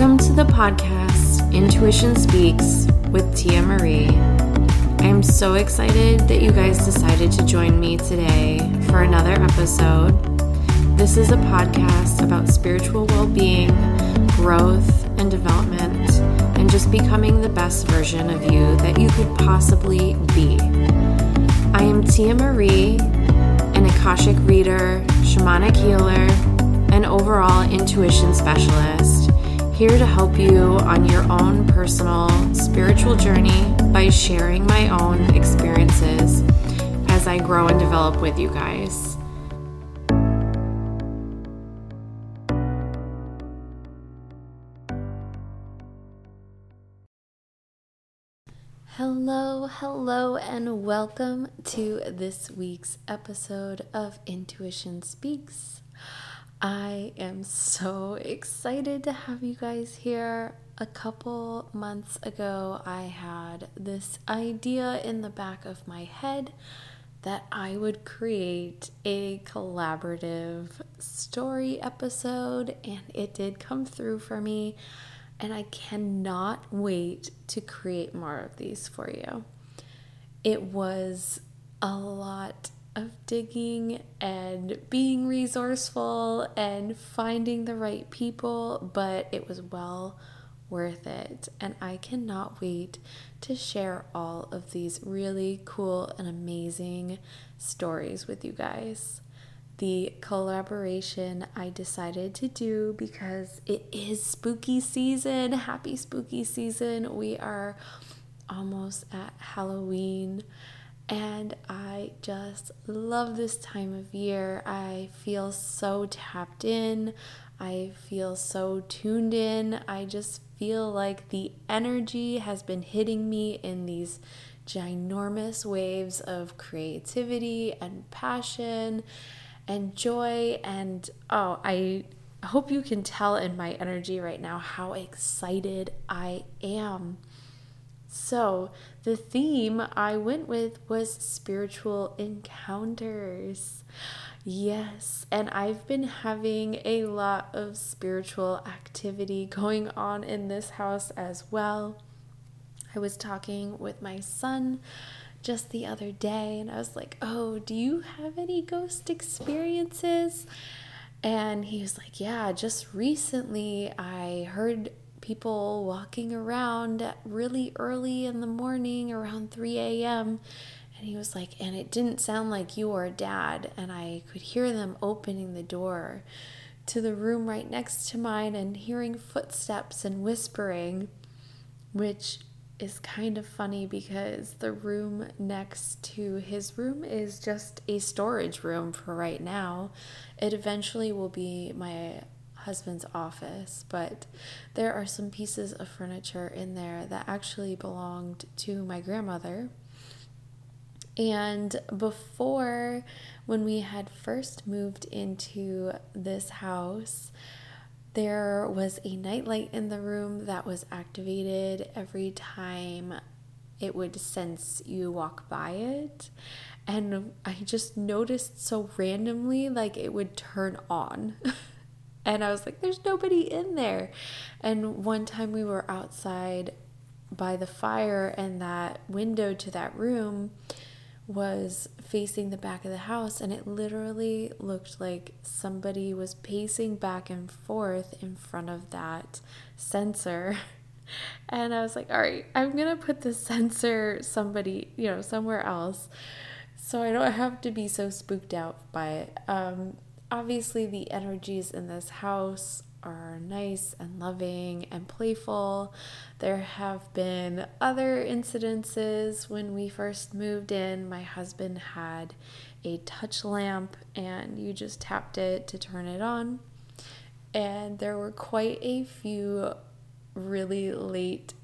Welcome to the podcast Intuition Speaks with Tia Marie. I'm so excited that you guys decided to join me today for another episode. This is a podcast about spiritual well being, growth, and development, and just becoming the best version of you that you could possibly be. I am Tia Marie, an Akashic reader, shamanic healer, and overall intuition specialist, here to help you on your own personal spiritual journey by sharing my own experiences as I grow and develop with you guys. Hello, hello, and welcome to this week's episode of Intuition Speaks. I am so excited to have you guys here. A couple months ago, I had this idea in the back of my head that I would create a collaborative story episode, and it did come through for me. And I cannot wait to create more of these for you. It was a lot of digging and being resourceful and finding the right people, but it was well worth it. And I cannot wait to share all of these really cool and amazing stories with you guys. The collaboration I decided to do because it is spooky season. Happy spooky season. We are almost at Halloween and I just love this time of year. I feel so tapped in. I feel so tuned in. I just feel like the energy has been hitting me in these ginormous waves of creativity and passion and joy. And oh, I hope you can tell in my energy right now how excited I am. So, the theme I went with was spiritual encounters. Yes, and I've been having a lot of spiritual activity going on in this house as well. I was talking with my son just the other day, and I was like, Oh, do you have any ghost experiences? And he was like, Yeah, just recently I heard people walking around really early in the morning around 3 a.m. And he was like, and it didn't sound like you or dad. And I could hear them opening the door to the room right next to mine and hearing footsteps and whispering, which is kind of funny because the room next to his room is just a storage room for right now. It eventually will be my husband's office, but there are some pieces of furniture in there that actually belonged to my grandmother. And before, when we had first moved into this house, there was a nightlight in the room that was activated every time it would sense you walk by it. And I just noticed so randomly, like it would turn on. And I was like, there's nobody in there. And one time we were outside by the fire, and that window to that room was facing the back of the house, and it literally looked like somebody was pacing back and forth in front of that sensor. And I was like, all right, I'm gonna put the sensor somebody, you know, somewhere else so I don't have to be so spooked out by it. Um, obviously the energies in this house are nice and loving and playful. There have been other incidences when we first moved in. My husband had a touch lamp and you just tapped it to turn it on. And there were quite a few really late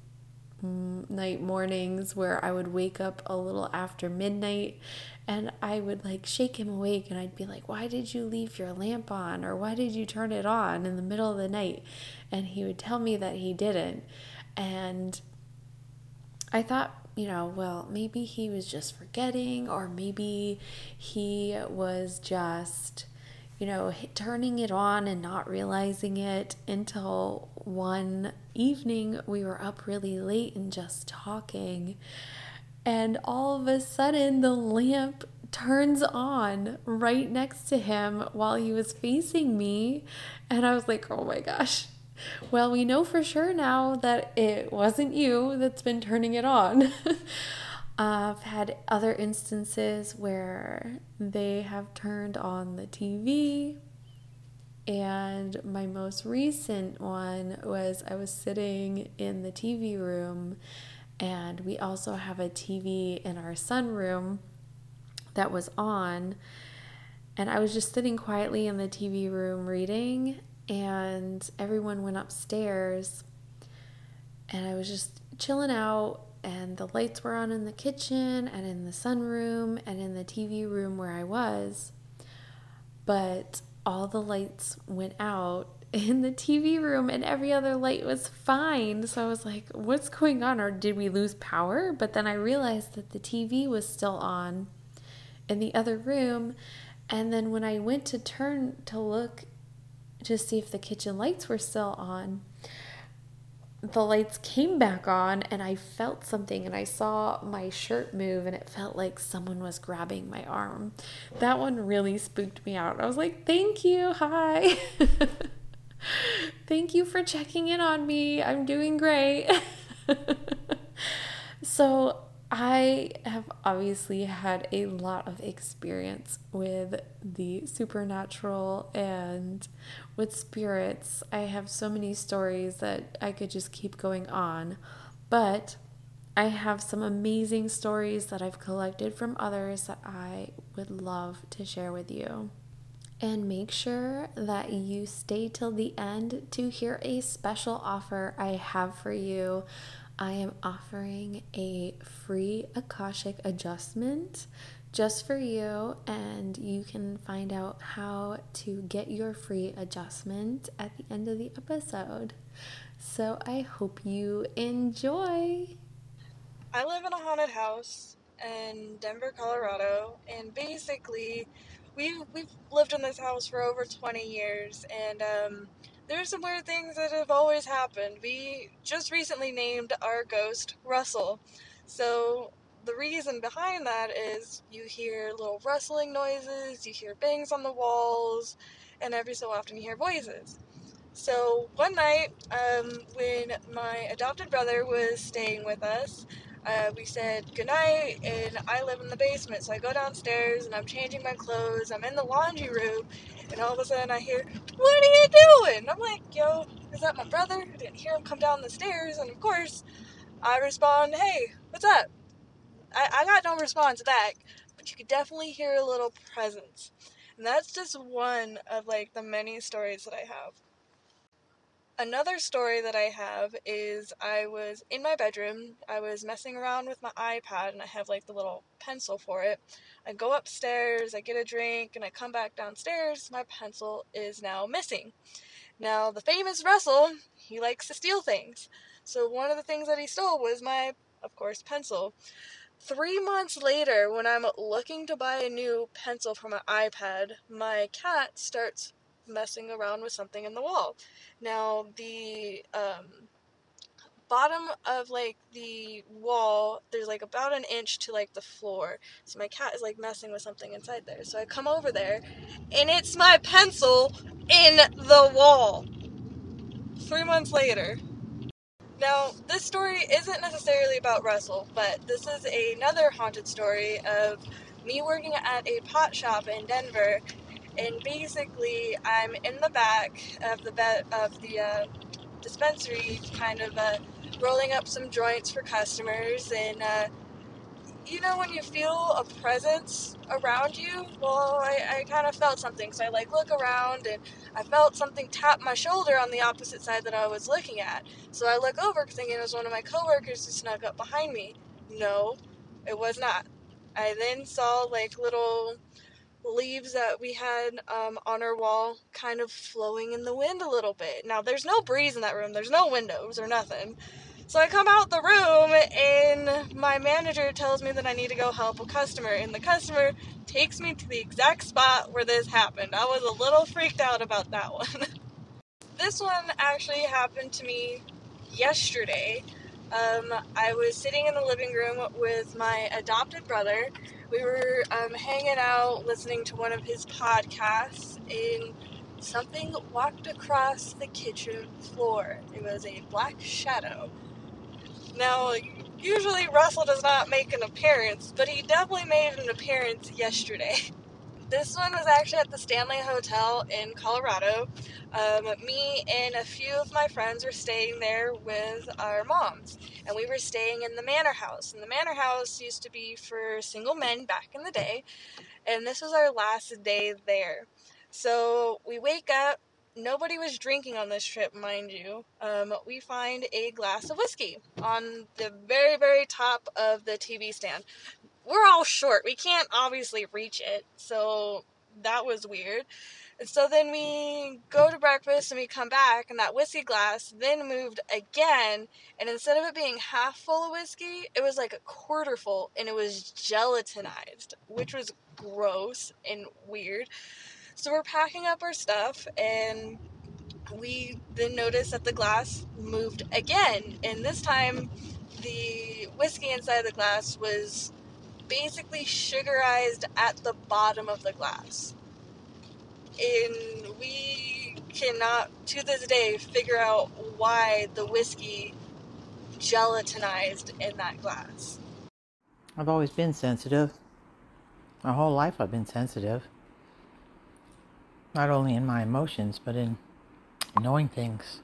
night mornings where I would wake up a little after midnight and I would like shake him awake and I'd be like, Why did you leave your lamp on? Or why did you turn it on in the middle of the night? And he would tell me that he didn't. And I thought, you know, well, maybe he was just forgetting, or maybe he was just you know, turning it on and not realizing it until one evening we were up really late and just talking. And all of a sudden, the lamp turns on right next to him while he was facing me. And I was like, oh my gosh. Well, we know for sure now that it wasn't you that's been turning it on. I've had other instances where they have turned on the TV. And my most recent one was I was sitting in the TV room, and we also have a TV in our sunroom that was on. And I was just sitting quietly in the TV room reading, and everyone went upstairs. And I was just chilling out and the lights were on in the kitchen and in the sunroom and in the TV room where I was. But all the lights went out in the TV room and every other light was fine. So I was like, what's going on? Or did we lose power? But then I realized that the TV was still on in the other room. And then when I went to turn to look to see if the kitchen lights were still on, the lights came back on and I felt something and I saw my shirt move and it felt like someone was grabbing my arm. That one really spooked me out. I was like, "Thank you. Hi." Thank you for checking in on me. I'm doing great. so, I have obviously had a lot of experience with the supernatural and with spirits. I have so many stories that I could just keep going on, but I have some amazing stories that I've collected from others that I would love to share with you. And make sure that you stay till the end to hear a special offer I have for you. I am offering a free Akashic adjustment just for you, and you can find out how to get your free adjustment at the end of the episode. So I hope you enjoy. I live in a haunted house in Denver, Colorado, and basically, we we've lived in this house for over 20 years, and um, there's some weird things that have always happened. We just recently named our ghost Russell. So the reason behind that is you hear little rustling noises, you hear bangs on the walls, and every so often you hear voices. So one night, um, when my adopted brother was staying with us, uh, we said goodnight, and I live in the basement. So I go downstairs and I'm changing my clothes. I'm in the laundry room, and all of a sudden I hear, What are you doing? I'm like, Yo, is that my brother? I didn't hear him come down the stairs. And of course, I respond, Hey, what's up? I, I got no response back, but you could definitely hear a little presence. And that's just one of like the many stories that I have. Another story that I have is I was in my bedroom. I was messing around with my iPad and I have like the little pencil for it. I go upstairs, I get a drink, and I come back downstairs. My pencil is now missing. Now, the famous Russell, he likes to steal things. So, one of the things that he stole was my, of course, pencil. Three months later, when I'm looking to buy a new pencil for my iPad, my cat starts messing around with something in the wall. Now, the um, bottom of like the wall, there's like about an inch to like the floor. So my cat is like messing with something inside there. So I come over there, and it's my pencil in the wall. Three months later. Now, this story isn't necessarily about Russell, but this is another haunted story of me working at a pot shop in Denver, and basically I'm in the back of the bed of the uh, dispensary, kind of uh, rolling up some joints for customers, and uh, you know when you feel a presence around you well i, I kind of felt something. So i like look around and i felt something tap my shoulder on the opposite side that i was looking at. So i look over thinking it was one of my coworkers who snuck up behind me. No it was not. I then saw like little leaves that we had um, on our wall kind of flowing in the wind a little bit now there's no breeze in that room there's no windows or nothing So I come out the room and my manager tells me that I need to go help a customer. And the customer takes me to the exact spot where this happened. I was a little freaked out about that one. this one actually happened to me yesterday. Um, I was sitting in the living room with my adopted brother. We were um, hanging out, listening to one of his podcasts, and something walked across the kitchen floor. It was a black shadow. Now, usually Russell does not make an appearance, but he definitely made an appearance yesterday. This one was actually at the Stanley Hotel in Colorado. Um, me and a few of my friends were staying there with our moms, and we were staying in the Manor House. And the Manor House used to be for single men back in the day, and this was our last day there. So we wake up. Nobody was drinking on this trip, mind you. Um, we find a glass of whiskey on the very, very top of the TV stand we're all short. We can't obviously reach it. So that was weird. And so then we go to breakfast and we come back, and that whiskey glass then moved again. And instead of it being half full of whiskey, it was like a quarter full, and it was gelatinized, which was gross and weird. So we're packing up our stuff, and we then notice that the glass moved again. And this time, the whiskey inside the glass was basically sugarized at the bottom of the glass. And we cannot, to this day, figure out why the whiskey gelatinized in that glass. I've always been sensitive. My whole life I've been sensitive. Not only in my emotions, but in knowing things.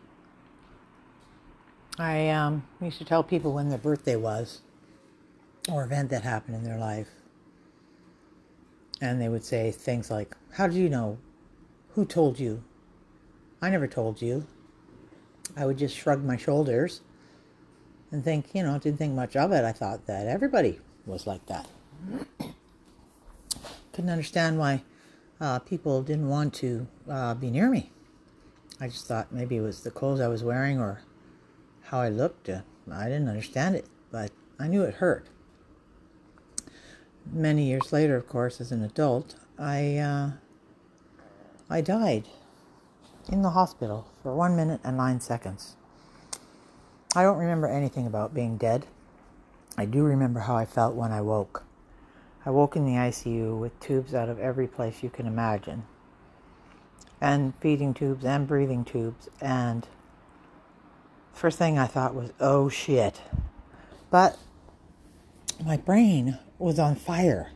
I um, used to tell people when their birthday was or event that happened in their life. And they would say things like, How did you know? Who told you? I never told you. I would just shrug my shoulders and think, you know, didn't think much of it. I thought that everybody was like that. Couldn't understand why uh, people didn't want to uh, be near me. I just thought maybe it was the clothes I was wearing or how I looked. Uh, I didn't understand it, but I knew it hurt many years later, of course, as an adult, I uh, I died in the hospital for one minute and nine seconds. I don't remember anything about being dead. I do remember how I felt when I woke. I woke in the ICU with tubes out of every place you can imagine, and feeding tubes and breathing tubes. And first thing I thought was, "Oh shit!" But my brain was on fire.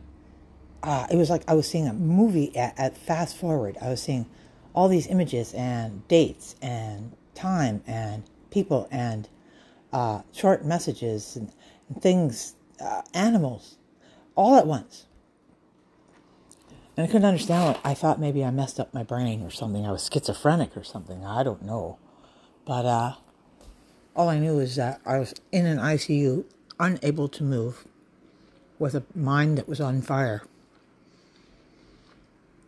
Uh, it was like I was seeing a movie at, at fast forward. I was seeing all these images and dates and time and people and uh, short messages and, and things, uh, animals, all at once. And I couldn't understand what I thought maybe I messed up my brain or something. I was schizophrenic or something. I don't know. But uh, all I knew is that I was in an ICU, unable to move, with a mind that was on fire.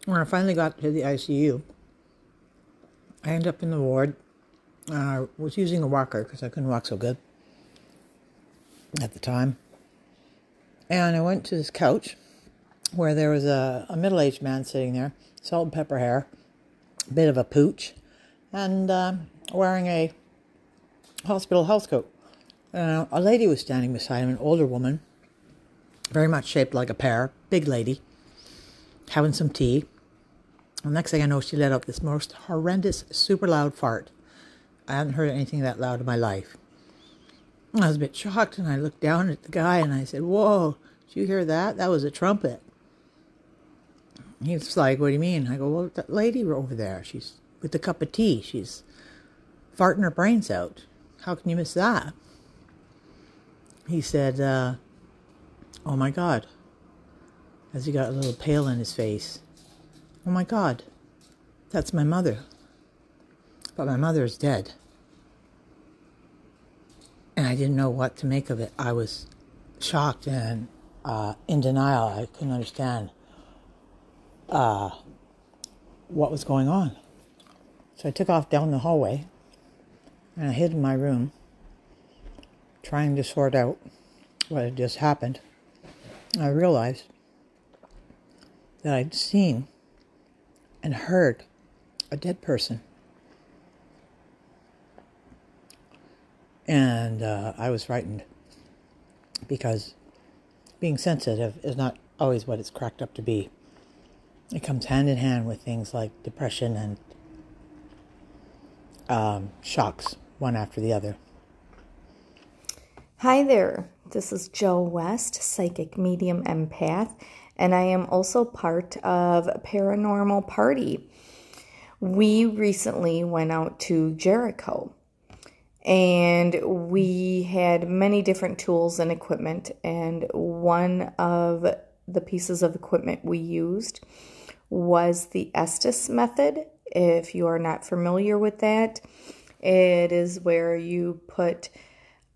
When I finally got to the ICU, I ended up in the ward. I was using a walker because I couldn't walk so good at the time. And I went to this couch where there was a, a middle aged man sitting there, salt and pepper hair, a bit of a pooch, and uh, wearing a hospital health coat. Uh, a lady was standing beside him, an older woman, very much shaped like a pear, big lady, having some tea. The next thing I know, she let out this most horrendous, super loud fart. I hadn't heard anything that loud in my life. I was a bit shocked, and I looked down at the guy and I said, Whoa, did you hear that? That was a trumpet. He was like, What do you mean? I go, Well, that lady over there, she's with a cup of tea. She's farting her brains out. How can you miss that? He said, uh, Oh my God. As he got a little pale in his face. Oh my God. That's my mother. But my mother is dead. And I didn't know what to make of it. I was shocked and uh, in denial. I couldn't understand uh, what was going on. So I took off down the hallway and I hid in my room. trying to sort out what had just happened, I realized that I'd seen and heard a dead person. And uh, I was frightened because being sensitive is not always what it's cracked up to be. It comes hand in hand with things like depression and um, shocks, one after the other. Hi there, this is Joe West, psychic medium empath, and I am also part of Paranormal Party. We recently went out to Jericho and we had many different tools and equipment, and one of the pieces of equipment we used was the Estes method. If you are not familiar with that, it is where you put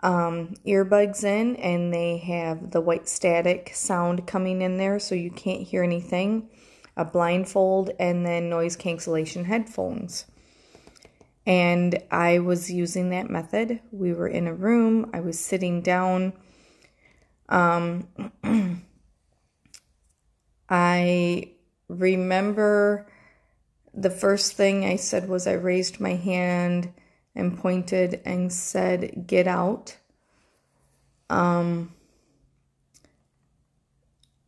um, earbuds in and they have the white static sound coming in there so you can't hear anything, a blindfold, and then noise cancellation headphones. And I was using that method. We were in a room, I was sitting down. Um, I remember the first thing I said was I raised my hand and pointed and said, Get out. Um,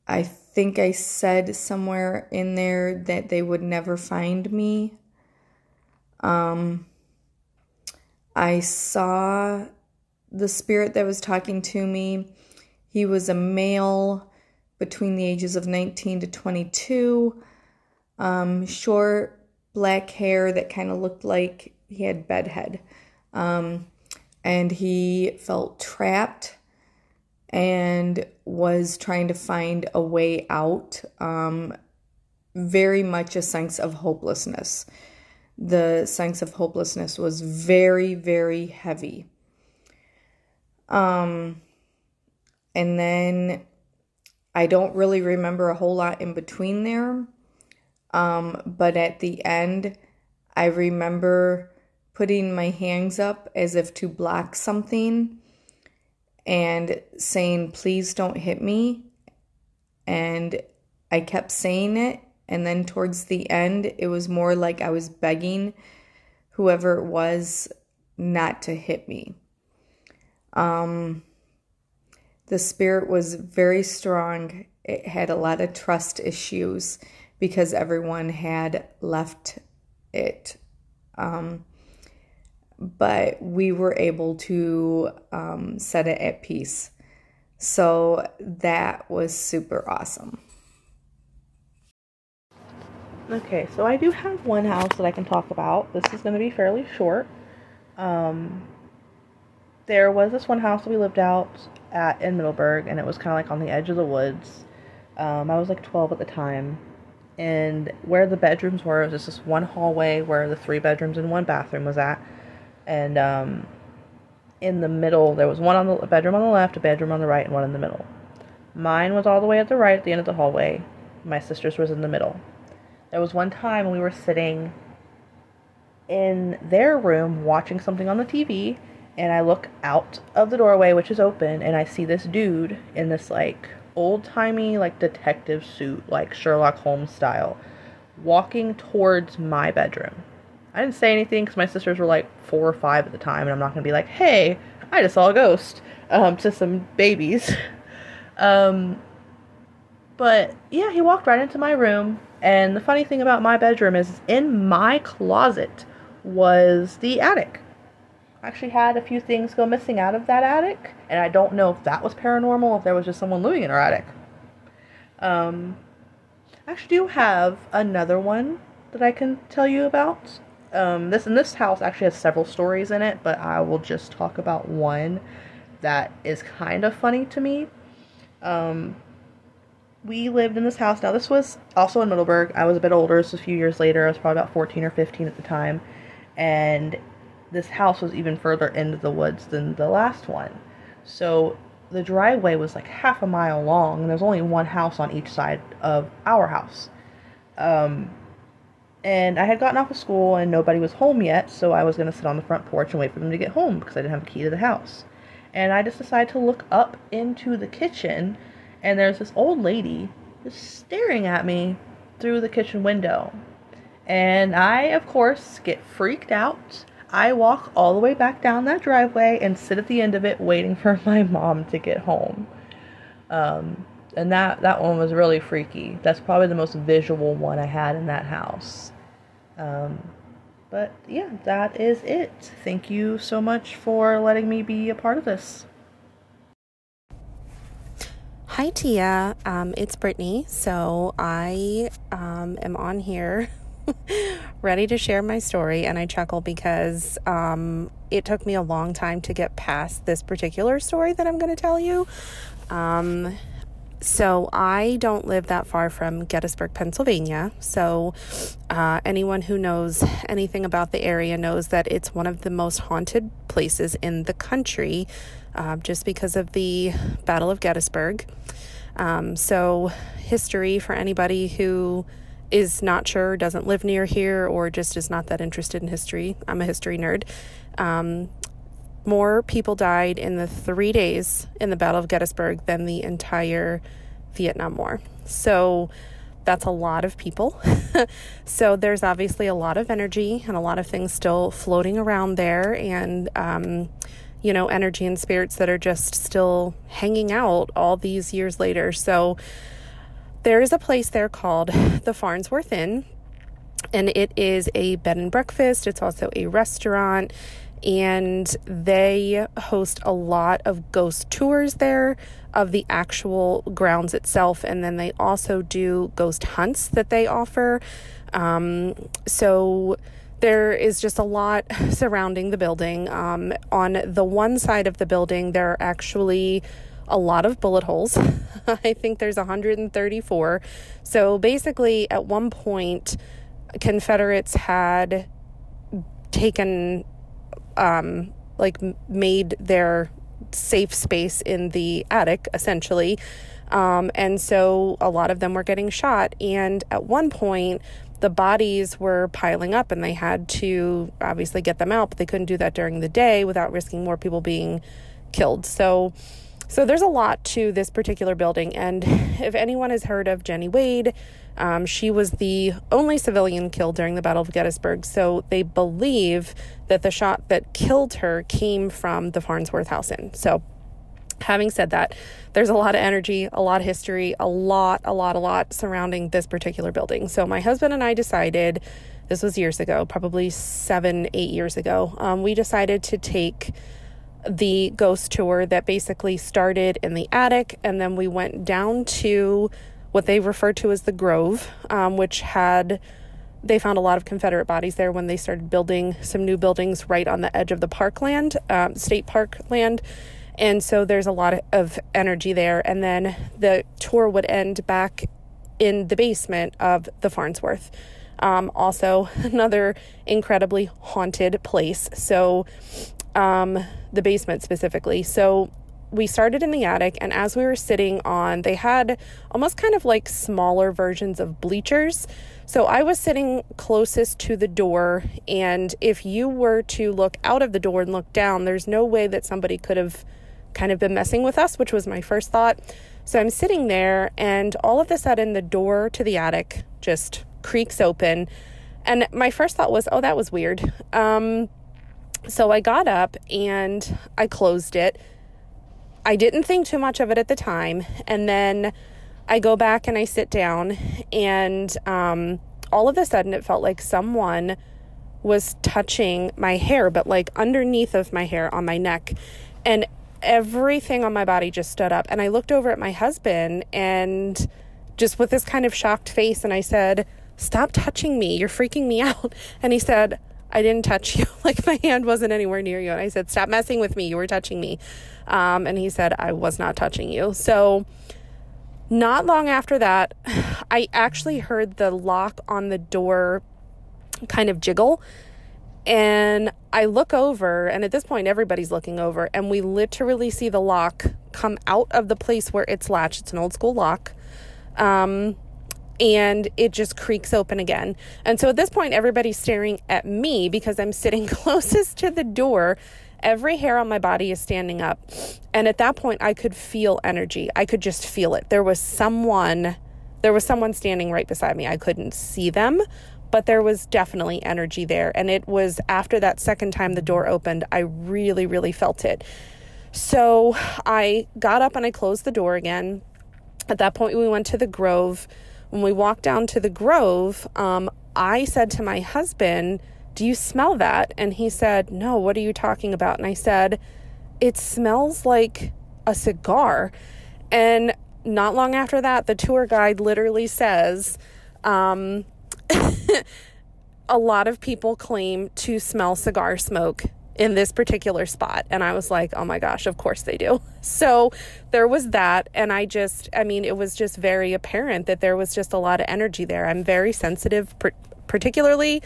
I think I said somewhere in there that they would never find me. Um, I saw the spirit that was talking to me. He was a male between the ages of 19 to 22, um, short black hair that kind of looked like he had bedhead. Um, and he felt trapped and was trying to find a way out. Um, very much a sense of hopelessness. The sense of hopelessness was very, very heavy. Um, and then I don't really remember a whole lot in between there. Um, but at the end, I remember putting my hands up as if to block something and saying, Please don't hit me. And I kept saying it. And then towards the end, it was more like I was begging whoever it was not to hit me. Um, the spirit was very strong. It had a lot of trust issues because everyone had left it. Um, but we were able to um, set it at peace. So that was super awesome. Okay, so I do have one house that I can talk about. This is going to be fairly short. Um, there was this one house that we lived out at in Middleburg, and it was kind of like on the edge of the woods. Um, I was like 12 at the time, and where the bedrooms were it was just this one hallway where the three bedrooms and one bathroom was at, and um, in the middle there was one on the bedroom on the left, a bedroom on the right, and one in the middle. Mine was all the way at the right at the end of the hallway. My sister's was in the middle. There was one time we were sitting in their room watching something on the TV, and I look out of the doorway, which is open, and I see this dude in this like old timey like detective suit, like Sherlock Holmes style, walking towards my bedroom. I didn't say anything because my sisters were like four or five at the time, and I'm not gonna be like, "Hey, I just saw a ghost," um, to some babies. um, but yeah, he walked right into my room, and the funny thing about my bedroom is, in my closet was the attic. I actually had a few things go missing out of that attic, and I don't know if that was paranormal if there was just someone living in our attic. Um, I actually do have another one that I can tell you about. Um, this and this house actually has several stories in it, but I will just talk about one that is kind of funny to me. Um, we lived in this house. Now, this was also in Middleburg. I was a bit older, so a few years later. I was probably about 14 or 15 at the time. And this house was even further into the woods than the last one. So the driveway was like half a mile long, and there's only one house on each side of our house. Um, and I had gotten off of school, and nobody was home yet, so I was going to sit on the front porch and wait for them to get home because I didn't have a key to the house. And I just decided to look up into the kitchen, and there's this old lady just staring at me through the kitchen window. And I, of course, get freaked out. I walk all the way back down that driveway and sit at the end of it waiting for my mom to get home. Um, and that, that one was really freaky. That's probably the most visual one I had in that house. Um, but yeah, that is it. Thank you so much for letting me be a part of this. Hi, Tia. Um, it's Brittany. So I um, am on here ready to share my story, and I chuckle because um, it took me a long time to get past this particular story that I'm going to tell you. So I don't live that far from Gettysburg, Pennsylvania. So uh, anyone who knows anything about the area knows that it's one of the most haunted places in the country, uh, just because of the Battle of Gettysburg. Um, so history for anybody who is not sure, doesn't live near here, or just is not that interested in history. I'm a history nerd. Um, more people died in the three days in the Battle of Gettysburg than the entire Vietnam War. So that's a lot of people. so there's obviously a lot of energy and a lot of things still floating around there, and um, you know, energy and spirits that are just still hanging out all these years later. So there is a place there called the Farnsworth Inn, and it is a bed and breakfast. It's also a restaurant, and they host a lot of ghost tours there of the actual grounds itself. And then they also do ghost hunts that they offer. Um, so there is just a lot surrounding the building. Um, on the one side of the building, there are actually a lot of bullet holes. I think there's 134. So basically, at one point, Confederates had taken, um, like, made their safe space in the attic, essentially. Um, and so a lot of them were getting shot. And at one point, the bodies were piling up and they had to obviously get them out, but they couldn't do that during the day without risking more people being killed. So, so there's a lot to this particular building. And if anyone has heard of Jennie Wade, um, she was the only civilian killed during the Battle of Gettysburg. So they believe that the shot that killed her came from the Farnsworth House Inn. So having said that, there's a lot of energy, a lot of history, a lot, a lot, a lot surrounding this particular building. So my husband and I decided, this was years ago, probably seven, eight years ago, um, we decided to take the ghost tour that basically started in the attic and then we went down to what they referred to as the Grove, um, which had they found a lot of Confederate bodies there when they started building some new buildings right on the edge of the parkland, um, state park land. And so there's a lot of energy there. And then the tour would end back in the basement of the Farnsworth. Um, also, another incredibly haunted place. So, um, the basement specifically. So, we started in the attic, and as we were sitting on, they had almost kind of like smaller versions of bleachers. So I was sitting closest to the door, and if you were to look out of the door and look down, there's no way that somebody could have kind of been messing with us, which was my first thought. So I'm sitting there, and all of a sudden, the door to the attic just creaks open. And my first thought was, oh, that was weird. Um, so I got up and I closed it I didn't think too much of it at the time. And then I go back and I sit down, and um, all of a sudden it felt like someone was touching my hair, but like underneath of my hair on my neck. And everything on my body just stood up. And I looked over at my husband and just with this kind of shocked face, and I said, Stop touching me. You're freaking me out. And he said, I didn't touch you. like my hand wasn't anywhere near you. And I said, Stop messing with me. You were touching me. Um, and he said, I was not touching you. So, not long after that, I actually heard the lock on the door kind of jiggle. And I look over, and at this point, everybody's looking over, and we literally see the lock come out of the place where it's latched. It's an old school lock. Um, and it just creaks open again. And so at this point, everybody's staring at me because I'm sitting closest to the door Every hair on my body is standing up. And at that point, I could feel energy. I could just feel it. There was someone, there was someone standing right beside me. I couldn't see them, but there was definitely energy there. And it was after that second time the door opened, I really, really felt it. So I got up and I closed the door again. At that point, we went to the Grove. When we walked down to the Grove, um, I said to my husband, Do you smell that? And he said, No, what are you talking about? And I said, It smells like a cigar. And not long after that, the tour guide literally says, um, a lot of people claim to smell cigar smoke in this particular spot. And I was like, oh my gosh, of course they do. So there was that. And I just, I mean, it was just very apparent that there was just a lot of energy there. I'm very sensitive, particularly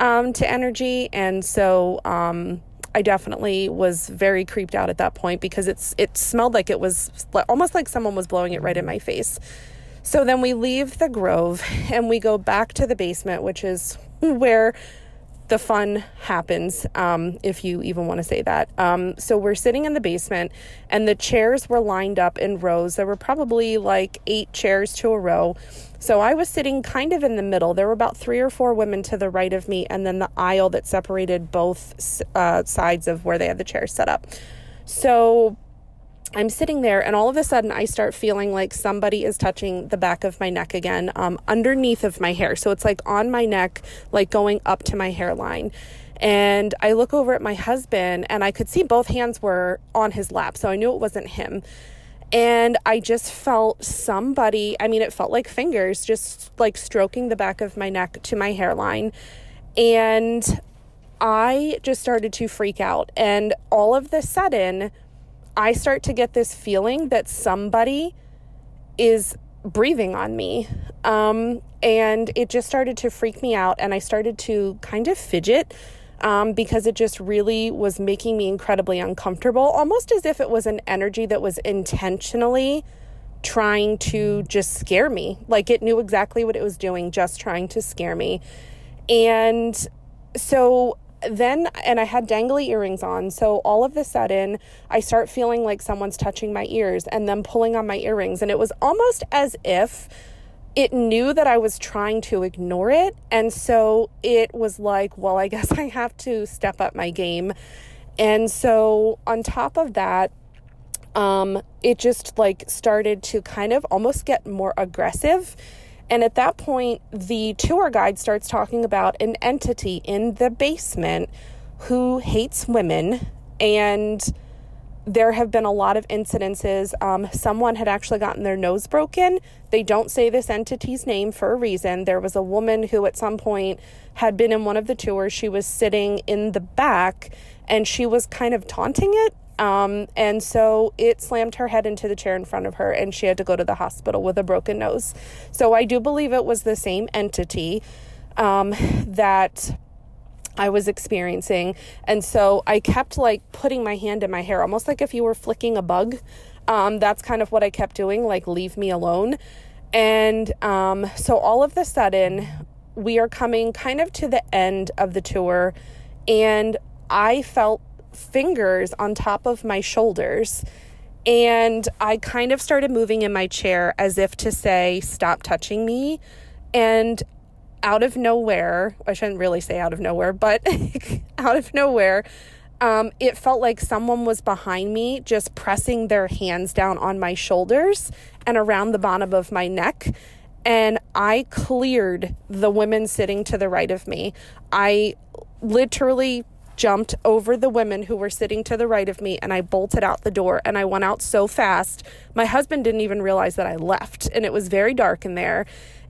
um, to energy. And so, um, I definitely was very creeped out at that point because it's it smelled like it was almost like someone was blowing it right in my face. So then we leave the grove and we go back to the basement, which is where the fun happens, um, if you even want to say that. Um, so we're sitting in the basement, and the chairs were lined up in rows. There were probably like eight chairs to a row. So I was sitting kind of in the middle. There were about three or four women to the right of me, and then the aisle that separated both uh, sides of where they had the chairs set up. So I'm sitting there, and all of a sudden, I start feeling like somebody is touching the back of my neck again, um, underneath of my hair. So it's like on my neck, like going up to my hairline. And I look over at my husband, and I could see both hands were on his lap. So I knew it wasn't him. And I just felt somebody, I mean, it felt like fingers just like stroking the back of my neck to my hairline. And I just started to freak out. And all of the sudden, I start to get this feeling that somebody is breathing on me. Um, and it just started to freak me out. And I started to kind of fidget um, because it just really was making me incredibly uncomfortable, almost as if it was an energy that was intentionally trying to just scare me. Like it knew exactly what it was doing, just trying to scare me. And so then and I had dangly earrings on. So all of a sudden, I start feeling like someone's touching my ears and then pulling on my earrings. And it was almost as if it knew that I was trying to ignore it. And so it was like, well, I guess I have to step up my game. And so on top of that, um, it just like started to kind of almost get more aggressive and at that point, the tour guide starts talking about an entity in the basement who hates women. And there have been a lot of incidences. Um, someone had actually gotten their nose broken. They don't say this entity's name for a reason. There was a woman who, at some point, had been in one of the tours. She was sitting in the back and she was kind of taunting it um, and so it slammed her head into the chair in front of her, and she had to go to the hospital with a broken nose. So I do believe it was the same entity um, that I was experiencing. And so I kept like putting my hand in my hair, almost like if you were flicking a bug. Um, that's kind of what I kept doing, like, leave me alone. And um, so all of the sudden, we are coming kind of to the end of the tour, and I felt fingers on top of my shoulders. And I kind of started moving in my chair as if to say, Stop touching me. And out of nowhere, I shouldn't really say out of nowhere, but out of nowhere, um, it felt like someone was behind me, just pressing their hands down on my shoulders and around the bottom of my neck. And I cleared the women sitting to the right of me. I literally jumped over the women who were sitting to the right of me and I bolted out the door and I went out so fast. My husband didn't even realize that I left and it was very dark in there.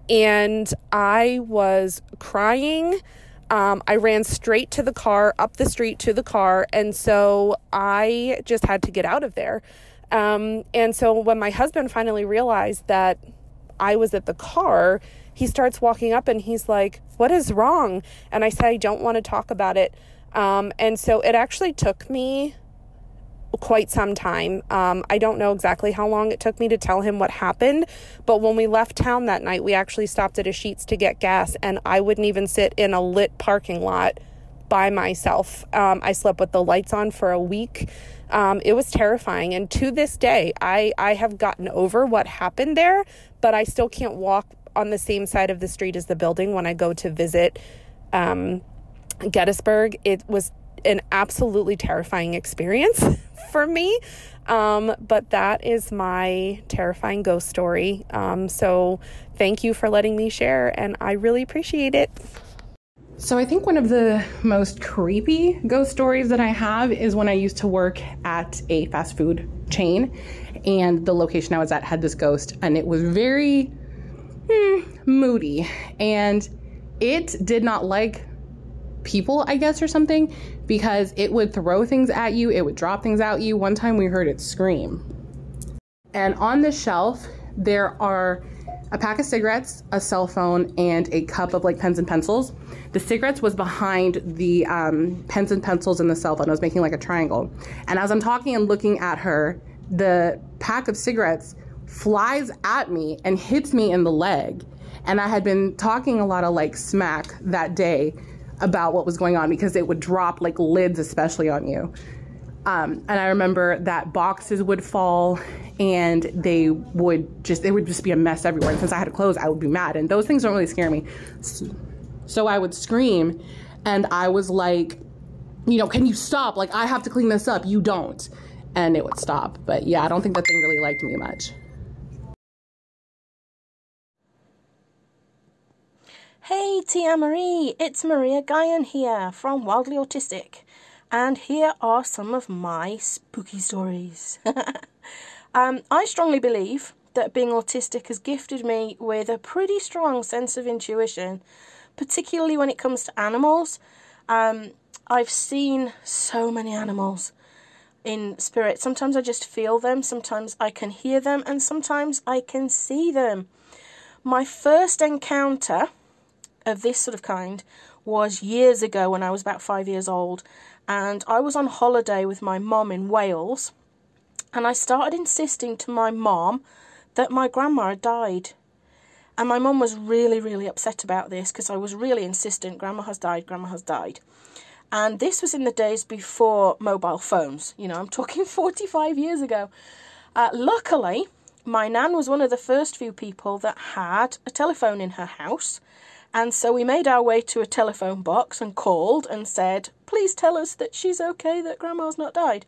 And I was crying. Um, I ran straight to the car, up the street to the car. And so I just had to get out of there. Um, and so when my husband finally realized that I was at the car, he starts walking up and he's like, What is wrong? And I said, I don't want to talk about it. Um, and so it actually took me quite some time. Um, I don't know exactly how long it took me to tell him what happened, but when we left town that night, we actually stopped at a Sheetz to get gas, and I wouldn't even sit in a lit parking lot by myself. Um, I slept with the lights on for a week. Um, it was terrifying. And to this day, I, I have gotten over what happened there, but I still can't walk on the same side of the street as the building when I go to visit um, Gettysburg. It was an absolutely terrifying experience for me. Um, but that is my terrifying ghost story. Um, so thank you for letting me share, and I really appreciate it. So, I think one of the most creepy ghost stories that I have is when I used to work at a fast food chain, and the location I was at had this ghost, and it was very hmm, moody, and it did not like people, I guess, or something, because it would throw things at you, it would drop things at you. One time we heard it scream. And on the shelf, there are a pack of cigarettes, a cell phone, and a cup of like pens and pencils. The cigarettes was behind the um, pens and pencils and the cell phone. I was making like a triangle. And as I'm talking and looking at her, the pack of cigarettes flies at me and hits me in the leg. And I had been talking a lot of like smack that day about what was going on because it would drop like lids, especially on you. Um, and I remember that boxes would fall and they would just, it would just be a mess everywhere. And since I had close, I would be mad. And those things don't really scare me. So I would scream and I was like, you know, can you stop? Like, I have to clean this up. You don't. And it would stop. But yeah, I don't think that thing really liked me much. Hey Tia Marie, it's Maria Guyan here from Wildly Autistic, and here are some of my spooky stories. um, I strongly believe that being autistic has gifted me with a pretty strong sense of intuition, particularly when it comes to animals. Um, I've seen so many animals in spirit. Sometimes I just feel them, sometimes I can hear them, and sometimes I can see them. My first encounter of this sort of kind was years ago when I was about five years old, and I was on holiday with my mom in Wales, and I started insisting to my mom that my grandma had died. And my mom was really, really upset about this because I was really insistent grandma has died, grandma has died. And this was in the days before mobile phones. You know, I'm talking 45 years ago. Uh, luckily, my nan was one of the first few people that had a telephone in her house. And so we made our way to a telephone box and called and said, Please tell us that she's okay, that Grandma's not died.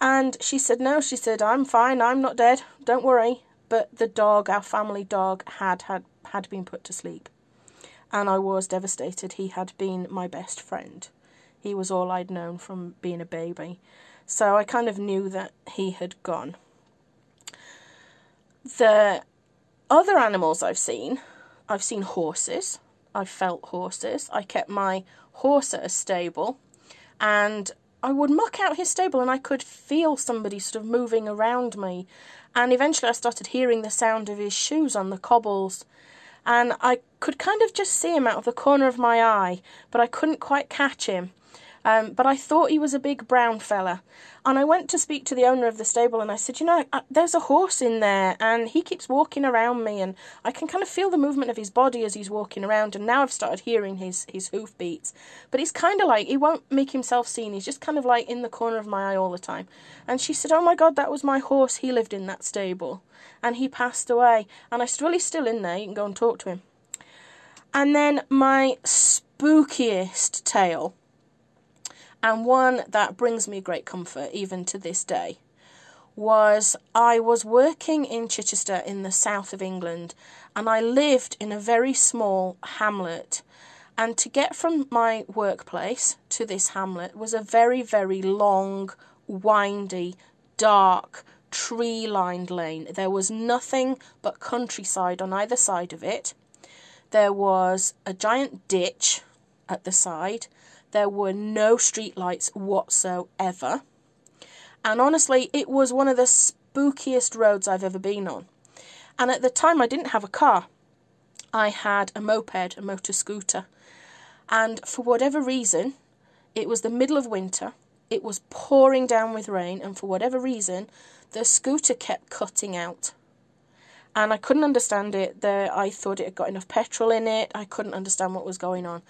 And she said, No, she said, I'm fine, I'm not dead, don't worry. But the dog, our family dog, had, had, had been put to sleep. And I was devastated. He had been my best friend. He was all I'd known from being a baby. So I kind of knew that he had gone. The other animals I've seen I've seen horses. I've felt horses. I kept my horse at a stable and I would muck out his stable and I could feel somebody sort of moving around me. And eventually I started hearing the sound of his shoes on the cobbles. And I could kind of just see him out of the corner of my eye, but I couldn't quite catch him. Um, but I thought he was a big brown fella. And I went to speak to the owner of the stable and I said, You know, uh, there's a horse in there and he keeps walking around me and I can kind of feel the movement of his body as he's walking around. And now I've started hearing his, his hoof beats. But he's kind of like, he won't make himself seen. He's just kind of like in the corner of my eye all the time. And she said, Oh my God, that was my horse. He lived in that stable and he passed away. And I said, Well, he's still in there. You can go and talk to him. And then my spookiest tale and one that brings me great comfort even to this day was I was working in Chichester in the south of England and I lived in a very small hamlet. And to get from my workplace to this hamlet was a very, very long, windy, dark, tree lined lane. There was nothing but countryside on either side of it. There was a giant ditch at the side there were no streetlights whatsoever. And honestly, it was one of the spookiest roads I've ever been on. And at the time, I didn't have a car. I had a moped, a motor scooter. And for whatever reason, it was the middle of winter. It was pouring down with rain, and for whatever reason, the scooter kept cutting out. And I couldn't understand it. There, I thought it had got enough petrol in it. I couldn't understand what was going on.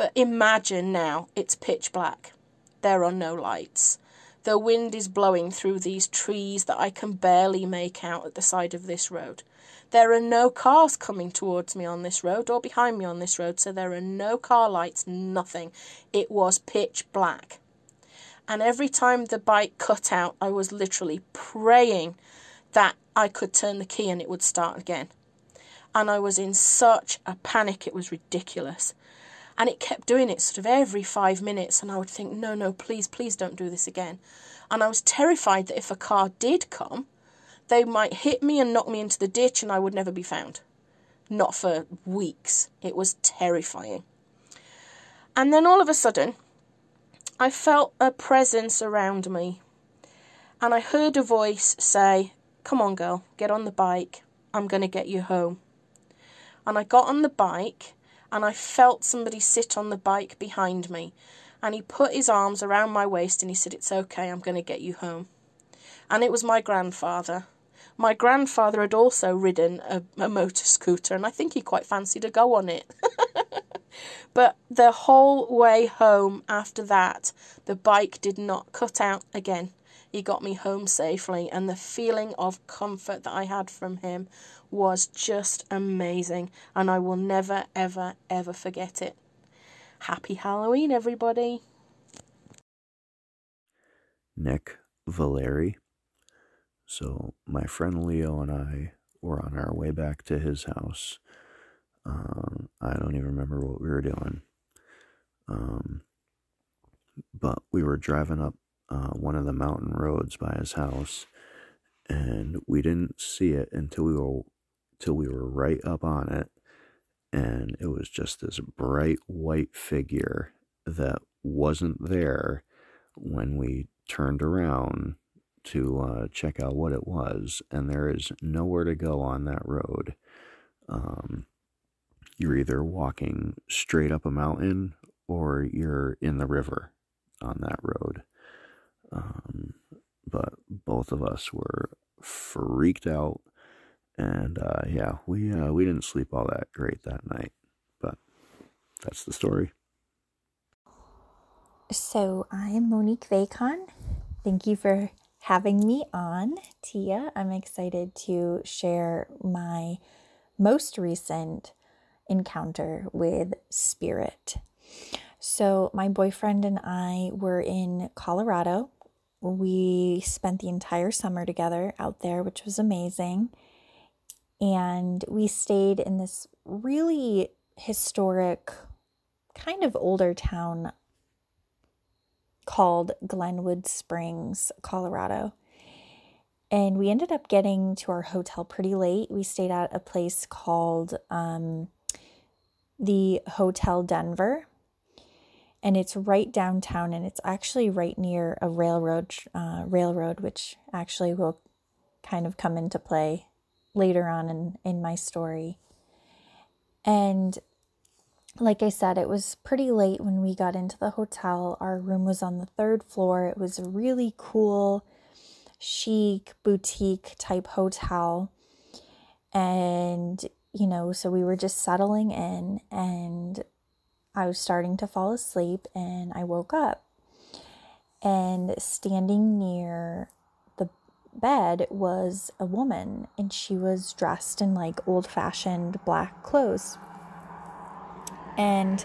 But imagine now it's pitch black. There are no lights. The wind is blowing through these trees that I can barely make out at the side of this road. There are no cars coming towards me on this road or behind me on this road, so there are no car lights, nothing. It was pitch black. And every time the bike cut out, I was literally praying that I could turn the key and it would start again. And I was in such a panic, it was ridiculous. And it kept doing it sort of every five minutes, and I would think, no, no, please, please don't do this again. And I was terrified that if a car did come, they might hit me and knock me into the ditch and I would never be found. Not for weeks. It was terrifying. And then all of a sudden, I felt a presence around me. And I heard a voice say, Come on, girl, get on the bike. I'm going to get you home. And I got on the bike and I felt somebody sit on the bike behind me. And he put his arms around my waist and he said, It's okay, I'm going to get you home. And it was my grandfather. My grandfather had also ridden a, a motor scooter, and I think he quite fancied to go on it. but the whole way home after that, the bike did not cut out again. He got me home safely, and the feeling of comfort that I had from him was just amazing, and I will never, ever, ever forget it. Happy Halloween, everybody! Nick Valeri. So, my friend Leo and I were on our way back to his house. Um, I don't even remember what we were doing. Um, but we were driving up uh, one of the mountain roads by his house, and we didn't see it until we were till we were right up on it, and it was just this bright white figure that wasn't there when we turned around to uh, check out what it was, and there is nowhere to go on that road. Um, you're either walking straight up a mountain or you're in the river on that road. Um, but both of us were freaked out and uh, yeah, we uh, we didn't sleep all that great that night, but that's the story. So I am Monique Vacon. Thank you for having me on, Tia. I'm excited to share my most recent encounter with spirit. So my boyfriend and I were in Colorado. We spent the entire summer together out there, which was amazing and we stayed in this really historic, kind of older town called Glenwood Springs, Colorado. And we ended up getting to our hotel pretty late. We stayed at a place called um, the Hotel Denver. And it's right downtown, and it's actually right near a railroad, uh, railroad, which actually will kind of come into play later on in, in my story. And like I said, it was pretty late when we got into the hotel. Our room was on the third floor. It was a really cool, chic, boutique type hotel. And, you know, so we were just settling in and I was starting to fall asleep and I woke up. And standing near bed was a woman and she was dressed in like old fashioned black clothes. And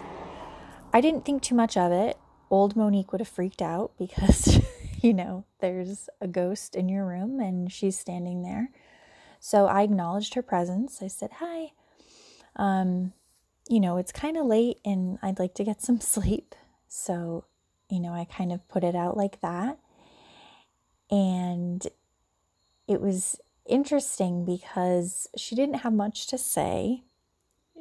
I didn't think too much of it. Old Monique would have freaked out because, you know, there's a ghost in your room and she's standing there. So I acknowledged her presence. I said, Hi. Um, you know, it's kind of late and I'd like to get some sleep. So, you know, I kind of put it out like that. And it was interesting because she didn't have much to say.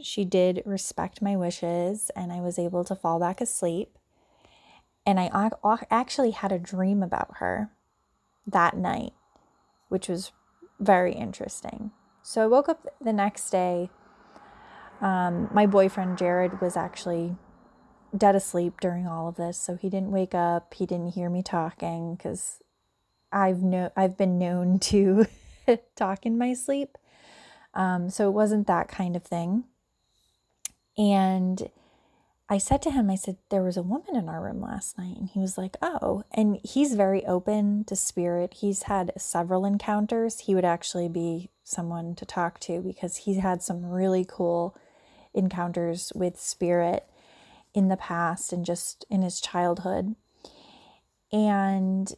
She did respect my wishes, and I was able to fall back asleep. And I actually had a dream about her that night, which was very interesting. So I woke up the next day. Um, my boyfriend Jared was actually dead asleep during all of this, so he didn't wake up. He didn't hear me talking because I've no I've been known to talk in my sleep. Um, so it wasn't that kind of thing. And I said to him, I said, there was a woman in our room last night. And he was like, oh. And he's very open to spirit. He's had several encounters. He would actually be someone to talk to because he had some really cool encounters with spirit in the past and just in his childhood. And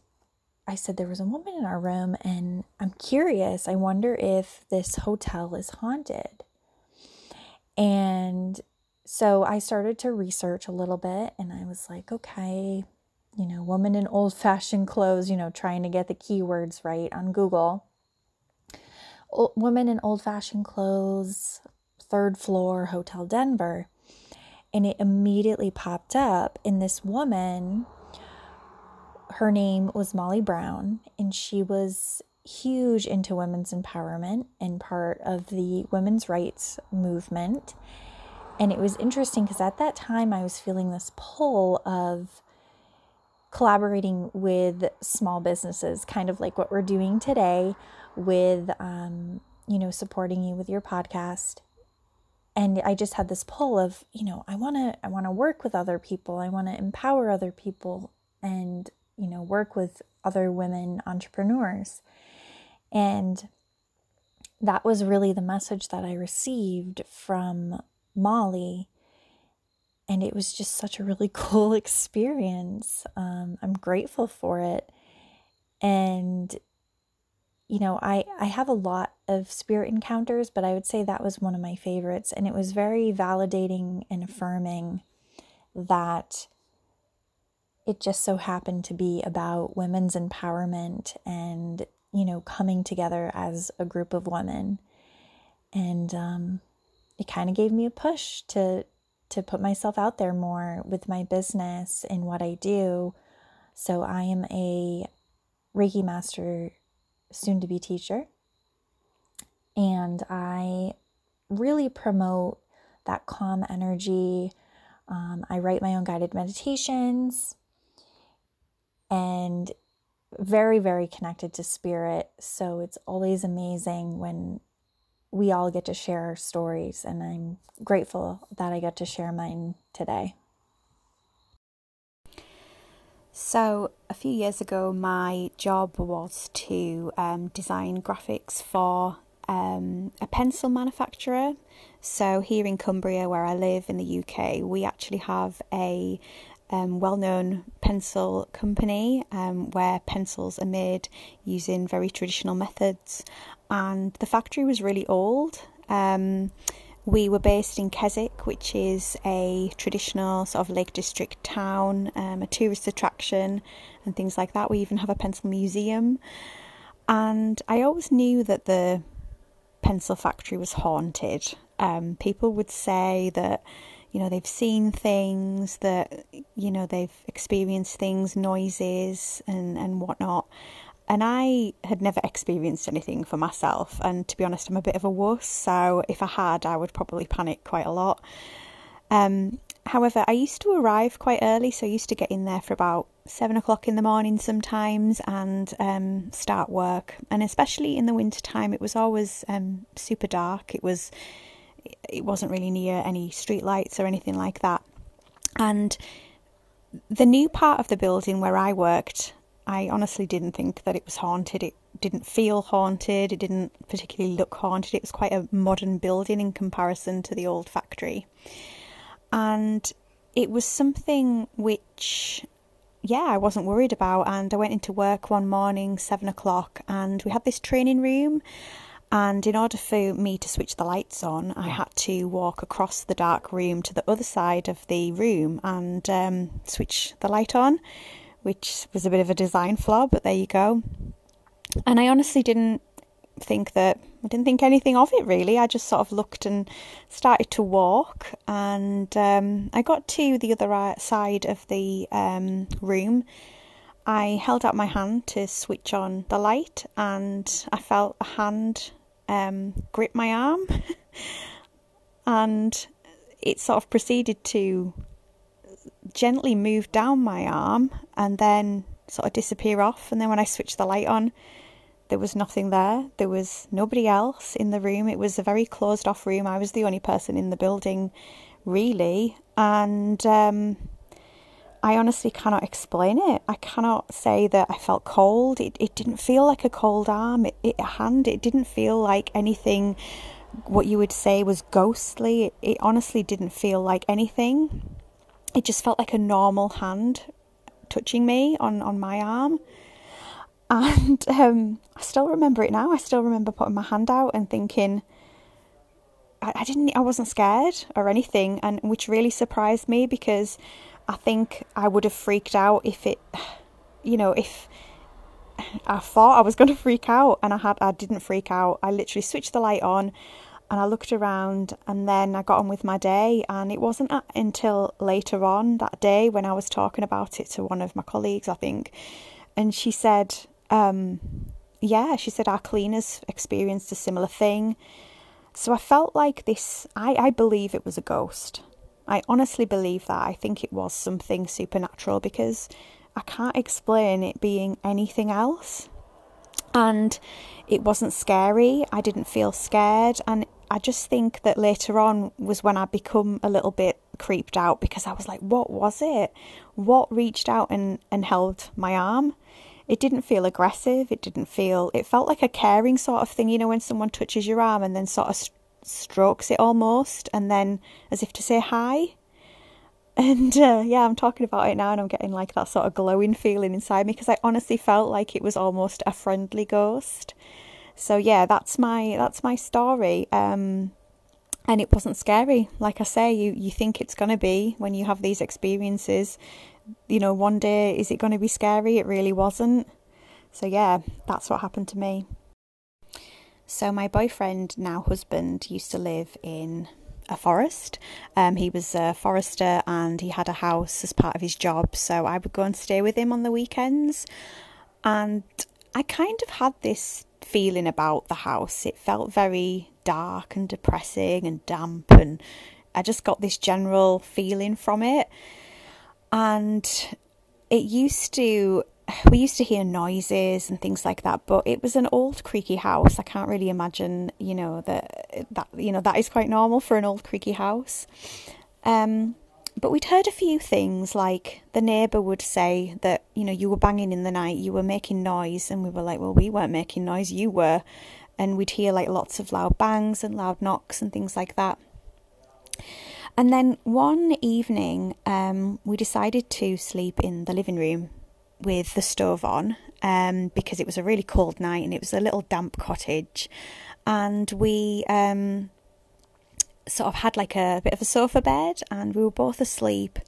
I said, There was a woman in our room, and I'm curious. I wonder if this hotel is haunted. And so I started to research a little bit, and I was like, Okay, you know, woman in old fashioned clothes, you know, trying to get the keywords right on Google. O- woman in old fashioned clothes, third floor, Hotel Denver. And it immediately popped up, and this woman her name was Molly Brown, and she was huge into women's empowerment and part of the women's rights movement. And it was interesting because at that time I was feeling this pull of collaborating with small businesses, kind of like what we're doing today with, um, you know, supporting you with your podcast. And I just had this pull of, you know, I want to, I want to work with other people. I want to empower other people and you know, work with other women entrepreneurs. And that was really the message that I received from Molly. And it was just such a really cool experience. Um, I'm grateful for it. And, you know, I, I have a lot of spirit encounters, but I would say that was one of my favorites. And it was very validating and affirming that it just so happened to be about women's empowerment and, you know, coming together as a group of women. And um, it kind of gave me a push to to put myself out there more with my business and what I do. So I am a Reiki master, soon to be teacher. And I really promote that calm energy. Um, I write my own guided meditations and very, very connected to spirit. So it's always amazing when we all get to share our stories, and I'm grateful that I get to share mine today. So, a few years ago, my job was to um, design graphics for um, a pencil manufacturer. So, here in Cumbria, where I live in the UK, we actually have a um, well known pencil company um, where pencils are made using very traditional methods. And the factory was really old. Um, we were based in Keswick, which is a traditional sort of Lake District town, um, a tourist attraction, and things like that. We even have a pencil museum. And I always knew that the pencil factory was haunted. Um, people would say that you know, they've seen things that, you know, they've experienced things, noises and, and whatnot. And I had never experienced anything for myself. And to be honest, I'm a bit of a wuss. So if I had, I would probably panic quite a lot. Um, however, I used to arrive quite early. So I used to get in there for about seven o'clock in the morning sometimes and um, start work. And especially in the winter time, it was always um, super dark. It was it wasn't really near any street lights or anything like that. And the new part of the building where I worked, I honestly didn't think that it was haunted. It didn't feel haunted. It didn't particularly look haunted. It was quite a modern building in comparison to the old factory. And it was something which, yeah, I wasn't worried about. And I went into work one morning, seven o'clock, and we had this training room. And in order for me to switch the lights on, I had to walk across the dark room to the other side of the room and um, switch the light on, which was a bit of a design flaw, but there you go. And I honestly didn't think that, I didn't think anything of it really. I just sort of looked and started to walk, and um, I got to the other side of the um, room. I held out my hand to switch on the light, and I felt a hand um, grip my arm, and it sort of proceeded to gently move down my arm and then sort of disappear off. And then when I switched the light on, there was nothing there. There was nobody else in the room. It was a very closed off room. I was the only person in the building, really. and um, I honestly cannot explain it. I cannot say that I felt cold. It, it didn't feel like a cold arm, it, it, a hand. It didn't feel like anything what you would say was ghostly. It, it honestly didn't feel like anything. It just felt like a normal hand touching me on, on my arm. And um, I still remember it now. I still remember putting my hand out and thinking, I, I didn't, I wasn't scared or anything, and which really surprised me because I think I would have freaked out if it, you know, if I thought I was going to freak out and I had, I didn't freak out. I literally switched the light on and I looked around and then I got on with my day. And it wasn't until later on that day when I was talking about it to one of my colleagues, I think, and she said, um, yeah, she said our cleaners experienced a similar thing. So I felt like this, I, I believe it was a ghost. I honestly believe that. I think it was something supernatural because I can't explain it being anything else. And it wasn't scary. I didn't feel scared. And I just think that later on was when I become a little bit creeped out because I was like, what was it? What reached out and, and held my arm? It didn't feel aggressive. It didn't feel, it felt like a caring sort of thing, you know, when someone touches your arm and then sort of strokes it almost, and then as if to say hi. And uh, yeah, I'm talking about it now, and I'm getting like that sort of glowing feeling inside me because I honestly felt like it was almost a friendly ghost. So yeah, that's my that's my story. Um, and it wasn't scary. Like I say, you you think it's gonna be when you have these experiences. You know, one day is it going to be scary? It really wasn't. So yeah, that's what happened to me. So, my boyfriend, now husband, used to live in a forest. Um, he was a forester and he had a house as part of his job. So, I would go and stay with him on the weekends. And I kind of had this feeling about the house. It felt very dark and depressing and damp, and I just got this general feeling from it. And it used to we used to hear noises and things like that, but it was an old creaky house. I can't really imagine, you know, that that you know that is quite normal for an old creaky house. Um, but we'd heard a few things like the neighbour would say that you know you were banging in the night, you were making noise, and we were like, well, we weren't making noise, you were, and we'd hear like lots of loud bangs and loud knocks and things like that. And then one evening, um, we decided to sleep in the living room with the stove on um, because it was a really cold night and it was a little damp cottage. And we um, sort of had like a bit of a sofa bed and we were both asleep.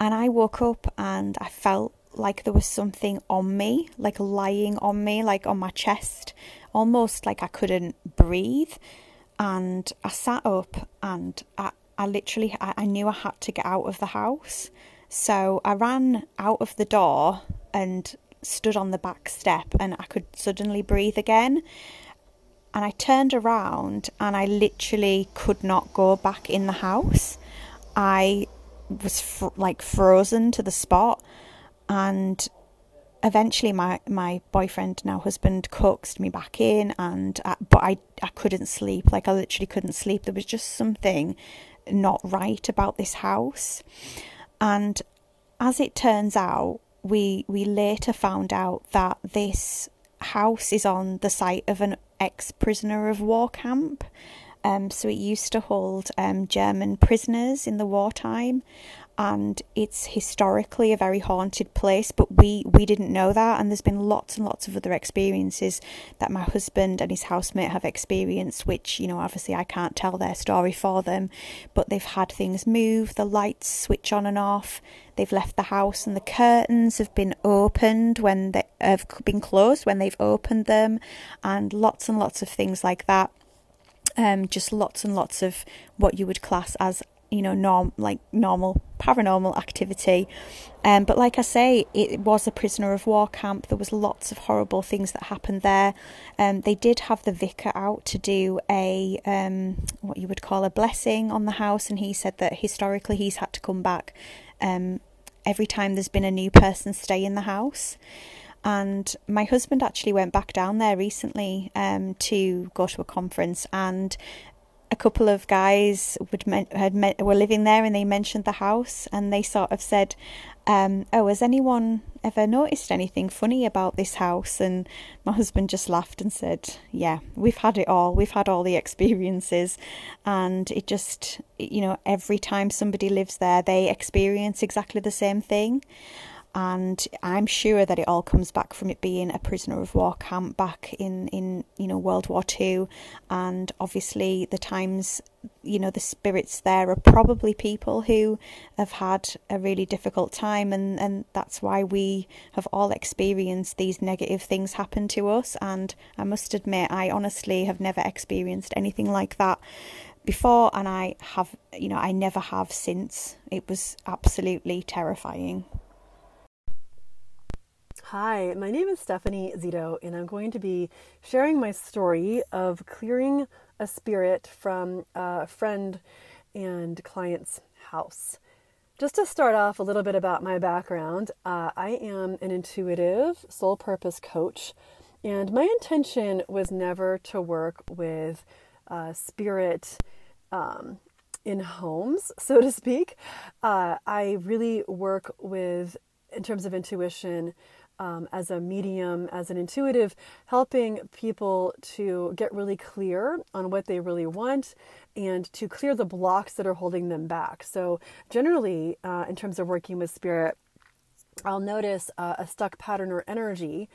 And I woke up and I felt like there was something on me, like lying on me, like on my chest, almost like I couldn't breathe. And I sat up and I, I literally, I, I knew I had to get out of the house. So I ran out of the door and stood on the back step and I could suddenly breathe again. And I turned around and I literally could not go back in the house. I was fr- like frozen to the spot and eventually my my boyfriend now husband coaxed me back in and I, but I I couldn't sleep like I literally couldn't sleep there was just something not right about this house and as it turns out we we later found out that this house is on the site of an ex prisoner of war camp. Um, so it used to hold um, German prisoners in the wartime, and it's historically a very haunted place. But we we didn't know that, and there's been lots and lots of other experiences that my husband and his housemate have experienced, which you know obviously I can't tell their story for them, but they've had things move, the lights switch on and off, they've left the house, and the curtains have been opened when they have been closed when they've opened them, and lots and lots of things like that. Um, just lots and lots of what you would class as you know norm like normal paranormal activity. Um, but like I say it was a prisoner of war camp. There was lots of horrible things that happened there. Um, they did have the vicar out to do a um, what you would call a blessing on the house and he said that historically he's had to come back um, every time there's been a new person stay in the house. And my husband actually went back down there recently um, to go to a conference and a couple of guys would had were living there and they mentioned the house and they sort of said, um, "Oh, has anyone ever noticed anything funny about this house?" And my husband just laughed and said, "Yeah, we've had it all. We've had all the experiences, and it just, you know, every time somebody lives there, they experience exactly the same thing." And I'm sure that it all comes back from it being a prisoner of war camp back in in you know World War Two, and obviously the times you know the spirits there are probably people who have had a really difficult time and and that's why we have all experienced these negative things happen to us. And I must admit I honestly have never experienced anything like that before and I have you know I never have since. It was absolutely terrifying Hi, my name is Stephanie Zito, and I'm going to be sharing my story of clearing a spirit from a friend and client's house. Just to start off a little bit about my background, uh, I am an intuitive soul purpose coach, and my intention was never to work with uh, spirit um, in homes, so to speak. Uh, I really work with, in terms of intuition, um, as a medium, as an intuitive, helping people to get really clear on what they really want and to clear the blocks that are holding them back. So, generally, uh, in terms of working with spirit, I'll notice uh, a stuck pattern or energy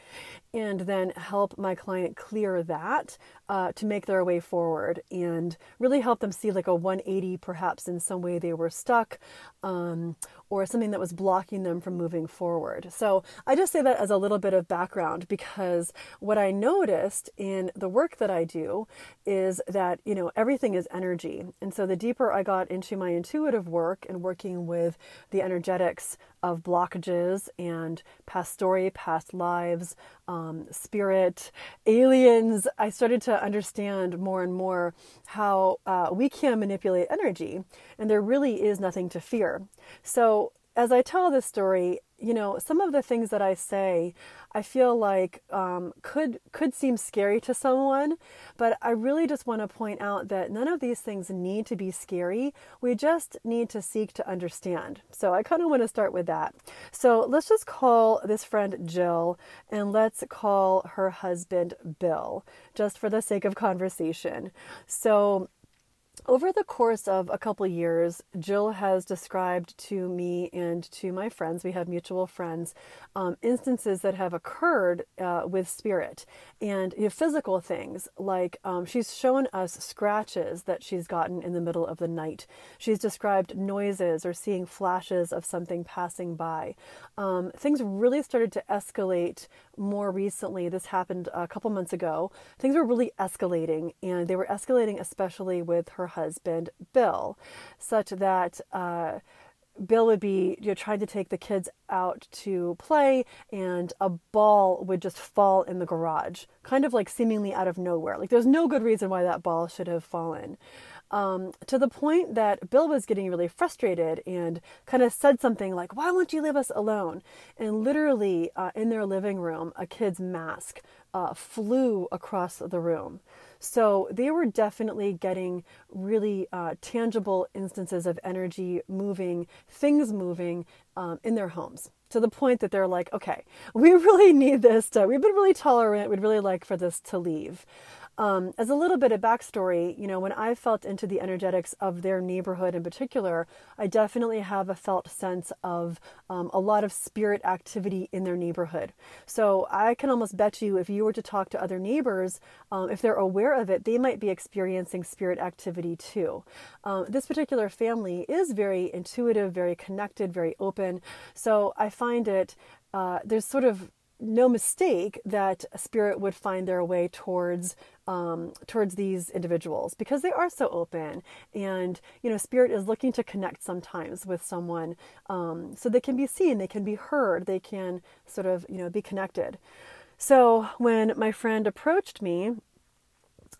and then help my client clear that uh, to make their way forward and really help them see like a 180 perhaps in some way they were stuck um, or something that was blocking them from moving forward. So I just say that as a little bit of background because what I noticed in the work that I do is that, you know, everything is energy. And so the deeper I got into my intuitive work and working with the energetics of blockages and past story, past lives, um, spirit, aliens, I started to understand more and more how uh, we can manipulate energy and there really is nothing to fear. So, as I tell this story, you know, some of the things that I say, I feel like um, could could seem scary to someone, but I really just want to point out that none of these things need to be scary. We just need to seek to understand. So I kind of want to start with that. So let's just call this friend Jill, and let's call her husband Bill, just for the sake of conversation. So over the course of a couple years, Jill has described to me and to my friends, we have mutual friends, um, instances that have occurred uh, with spirit and you know, physical things. Like um, she's shown us scratches that she's gotten in the middle of the night. She's described noises or seeing flashes of something passing by. Um, things really started to escalate more recently. This happened a couple months ago. Things were really escalating, and they were escalating especially with her husband, Bill, such that. Uh, Bill would be you know trying to take the kids out to play and a ball would just fall in the garage kind of like seemingly out of nowhere like there's no good reason why that ball should have fallen um, to the point that Bill was getting really frustrated and kind of said something like, Why won't you leave us alone? And literally, uh, in their living room, a kid's mask uh, flew across the room. So they were definitely getting really uh, tangible instances of energy moving, things moving um, in their homes to the point that they're like, okay, we really need this to, we've been really tolerant, we'd really like for this to leave. Um, as a little bit of backstory, you know, when I felt into the energetics of their neighborhood in particular, I definitely have a felt sense of um, a lot of spirit activity in their neighborhood. So I can almost bet you if you were to talk to other neighbors, um, if they're aware of it, they might be experiencing spirit activity too. Um, this particular family is very intuitive, very connected, very open. So I find it, uh, there's sort of no mistake that spirit would find their way towards um, towards these individuals because they are so open and you know spirit is looking to connect sometimes with someone um, so they can be seen they can be heard they can sort of you know be connected so when my friend approached me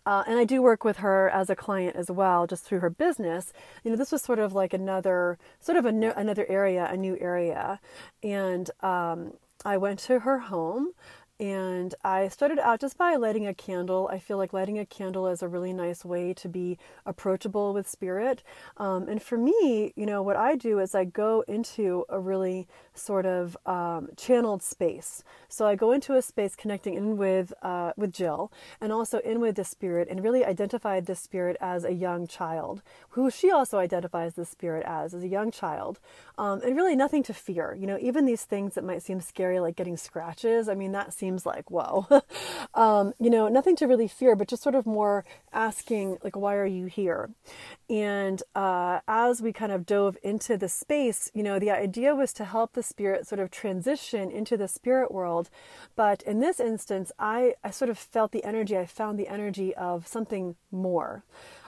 uh, and I do work with her as a client as well, just through her business. You know, this was sort of like another, sort of a new, another area, a new area, and um, I went to her home And I started out just by lighting a candle. I feel like lighting a candle is a really nice way to be approachable with spirit. Um, and for me, you know, what I do is I go into a really sort of um, channeled space. So I go into a space connecting in with uh, with Jill and also in with the spirit, and really identified the spirit as a young child, who she also identifies the spirit as as a young child, um, and really nothing to fear. You know, even these things that might seem scary, like getting scratches. I mean, that seems like whoa. um, you know, nothing to really fear, but just sort of more asking like, why are you here? And uh, as we kind of dove into the space, you know, the idea was to help the spirit sort of transition into the spirit world. But in this instance, I, I sort of felt the energy, I found the energy of something more.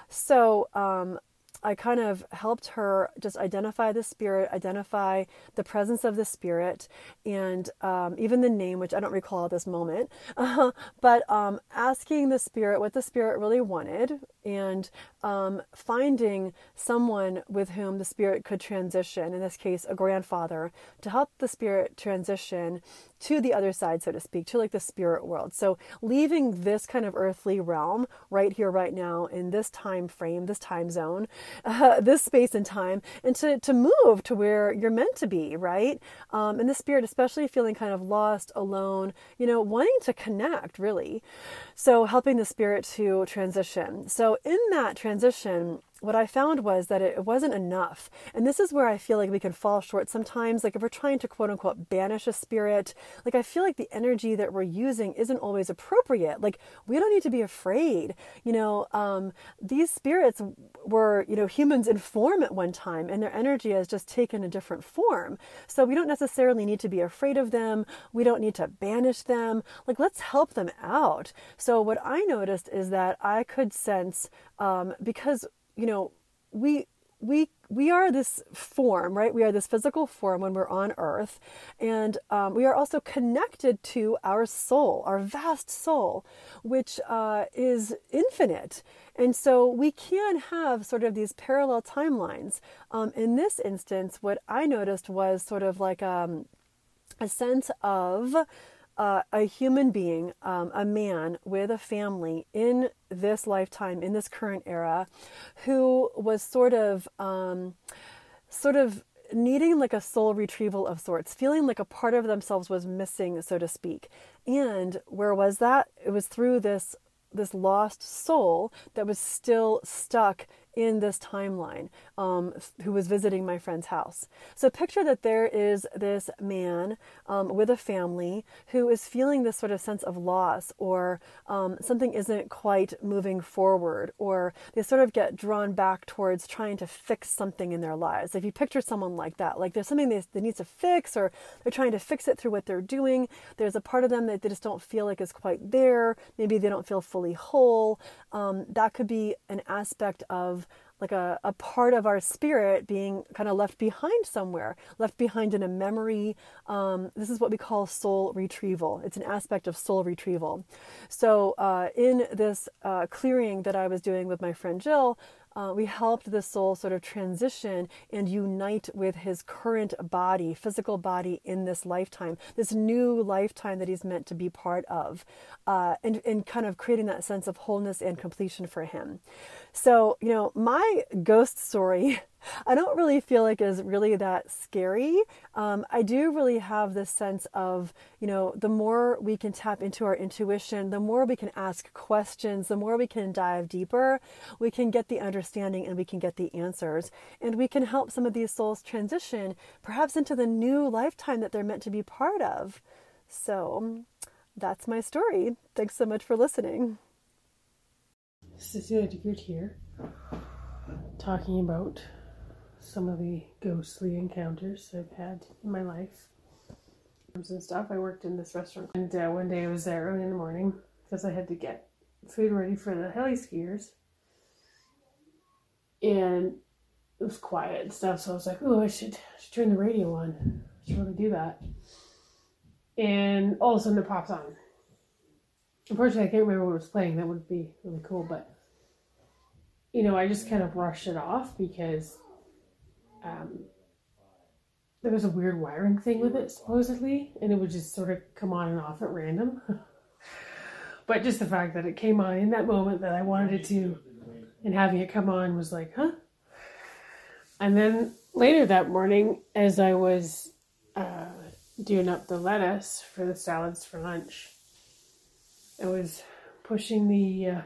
So um, I kind of helped her just identify the spirit, identify the presence of the spirit, and um, even the name, which I don't recall at this moment. Uh, but um, asking the spirit what the spirit really wanted, and um, finding someone with whom the spirit could transition. In this case, a grandfather to help the spirit transition to the other side, so to speak, to like the spirit world. So leaving this kind of earthly realm right here, right now, in this time frame, this time zone, uh, this space and time, and to, to move to where you're meant to be, right? Um, and the spirit, especially feeling kind of lost, alone, you know, wanting to connect, really. So helping the spirit to transition. So in that transition, what I found was that it wasn't enough. And this is where I feel like we can fall short sometimes. Like if we're trying to quote unquote banish a spirit, like I feel like the energy that we're using isn't always appropriate. Like we don't need to be afraid. You know, um, these spirits were, you know, humans in form at one time and their energy has just taken a different form. So we don't necessarily need to be afraid of them. We don't need to banish them. Like let's help them out. So what I noticed is that I could sense, um, because you know, we we we are this form, right? We are this physical form when we're on Earth, and um, we are also connected to our soul, our vast soul, which uh, is infinite. And so we can have sort of these parallel timelines. Um, in this instance, what I noticed was sort of like um, a sense of uh, a human being, um, a man with a family in this lifetime, in this current era, who was sort of, um, sort of needing like a soul retrieval of sorts, feeling like a part of themselves was missing, so to speak. And where was that? It was through this this lost soul that was still stuck in this timeline um, who was visiting my friend's house. So picture that there is this man um, with a family who is feeling this sort of sense of loss or um, something isn't quite moving forward or they sort of get drawn back towards trying to fix something in their lives. If you picture someone like that, like there's something they, they need to fix or they're trying to fix it through what they're doing, there's a part of them that they just don't feel like is quite there. Maybe they don't feel fully whole. Um, that could be an aspect of like a, a part of our spirit being kind of left behind somewhere, left behind in a memory. Um, this is what we call soul retrieval. It's an aspect of soul retrieval. So, uh, in this uh, clearing that I was doing with my friend Jill, uh, we helped the soul sort of transition and unite with his current body, physical body in this lifetime, this new lifetime that he's meant to be part of, uh, and, and kind of creating that sense of wholeness and completion for him. So, you know, my ghost story I don't really feel like is really that scary. Um, I do really have this sense of, you know, the more we can tap into our intuition, the more we can ask questions, the more we can dive deeper, we can get the understanding and we can get the answers. And we can help some of these souls transition perhaps into the new lifetime that they're meant to be part of. So that's my story. Thanks so much for listening. Cecilia DeGroot here, talking about some of the ghostly encounters I've had in my life and stuff. I worked in this restaurant, and uh, one day I was there early in the morning because I had to get food ready for the heli skiers, and it was quiet and stuff. So I was like, "Oh, I should, I should turn the radio on. I should really do that." And all of a sudden, it pops on. Unfortunately, I can't remember what was playing. That would be really cool, but you know, I just kind of brushed it off because um, there was a weird wiring thing with it supposedly, and it would just sort of come on and off at random. but just the fact that it came on in that moment that I wanted it to, and having it come on was like, huh. And then later that morning, as I was uh, doing up the lettuce for the salads for lunch, I was pushing the uh,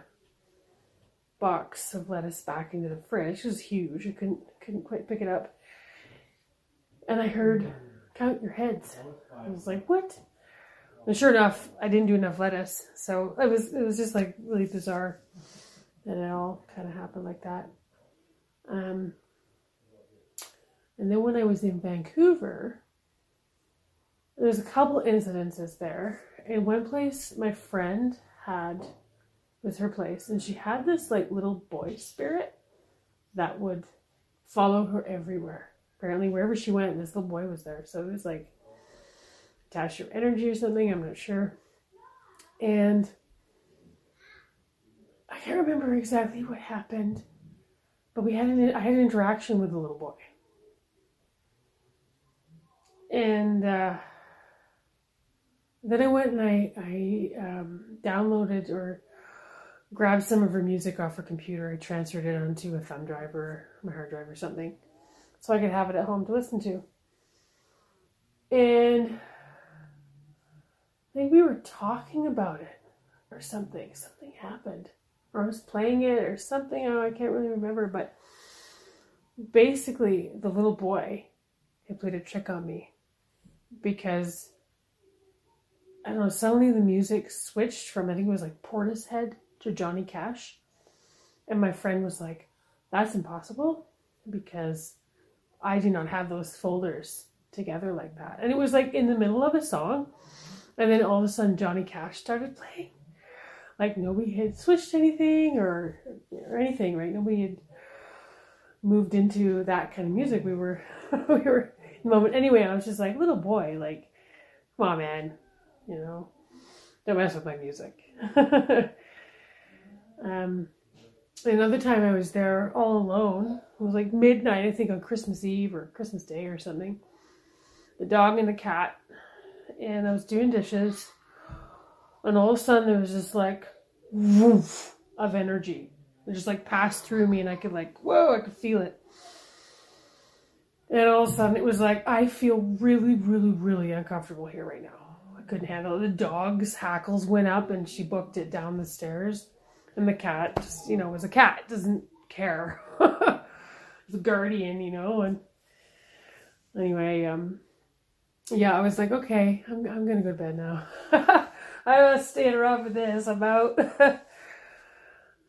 box of lettuce back into the fridge. It was huge. I couldn't couldn't quite pick it up. And I heard count your heads. I was like, what? And sure enough, I didn't do enough lettuce. So it was it was just like really bizarre And it all kind of happened like that. Um, and then when I was in Vancouver, there's a couple incidences there. In one place, my friend had was her place, and she had this like little boy spirit that would follow her everywhere. Apparently, wherever she went, this little boy was there. So it was like attached to energy or something. I'm not sure. And I can't remember exactly what happened, but we had an I had an interaction with the little boy, and. uh then I went and I, I um, downloaded or grabbed some of her music off her computer. I transferred it onto a thumb drive or my hard drive or something so I could have it at home to listen to. And I think we were talking about it or something. Something happened. Or I was playing it or something. Oh, I can't really remember. But basically, the little boy had played a trick on me because I don't know, suddenly the music switched from, I think it was like Portishead to Johnny Cash. And my friend was like, that's impossible because I do not have those folders together like that. And it was like in the middle of a song. And then all of a sudden Johnny Cash started playing. Like nobody had switched anything or, or anything, right? Nobody had moved into that kind of music. We were, we were in the moment. Anyway, I was just like, little boy, like, come on, man, you know, don't mess with my music. um, another time I was there all alone. It was like midnight, I think, on Christmas Eve or Christmas Day or something. The dog and the cat, and I was doing dishes, and all of a sudden there was just like woof of energy. It just like passed through me, and I could like whoa, I could feel it. And all of a sudden it was like I feel really, really, really uncomfortable here right now couldn't handle it. The dog's hackles went up and she booked it down the stairs. And the cat just, you know, was a cat, doesn't care. a guardian, you know, and anyway, um yeah, I was like, okay, I'm I'm gonna go to bed now. I was staying around for this. I'm out. uh,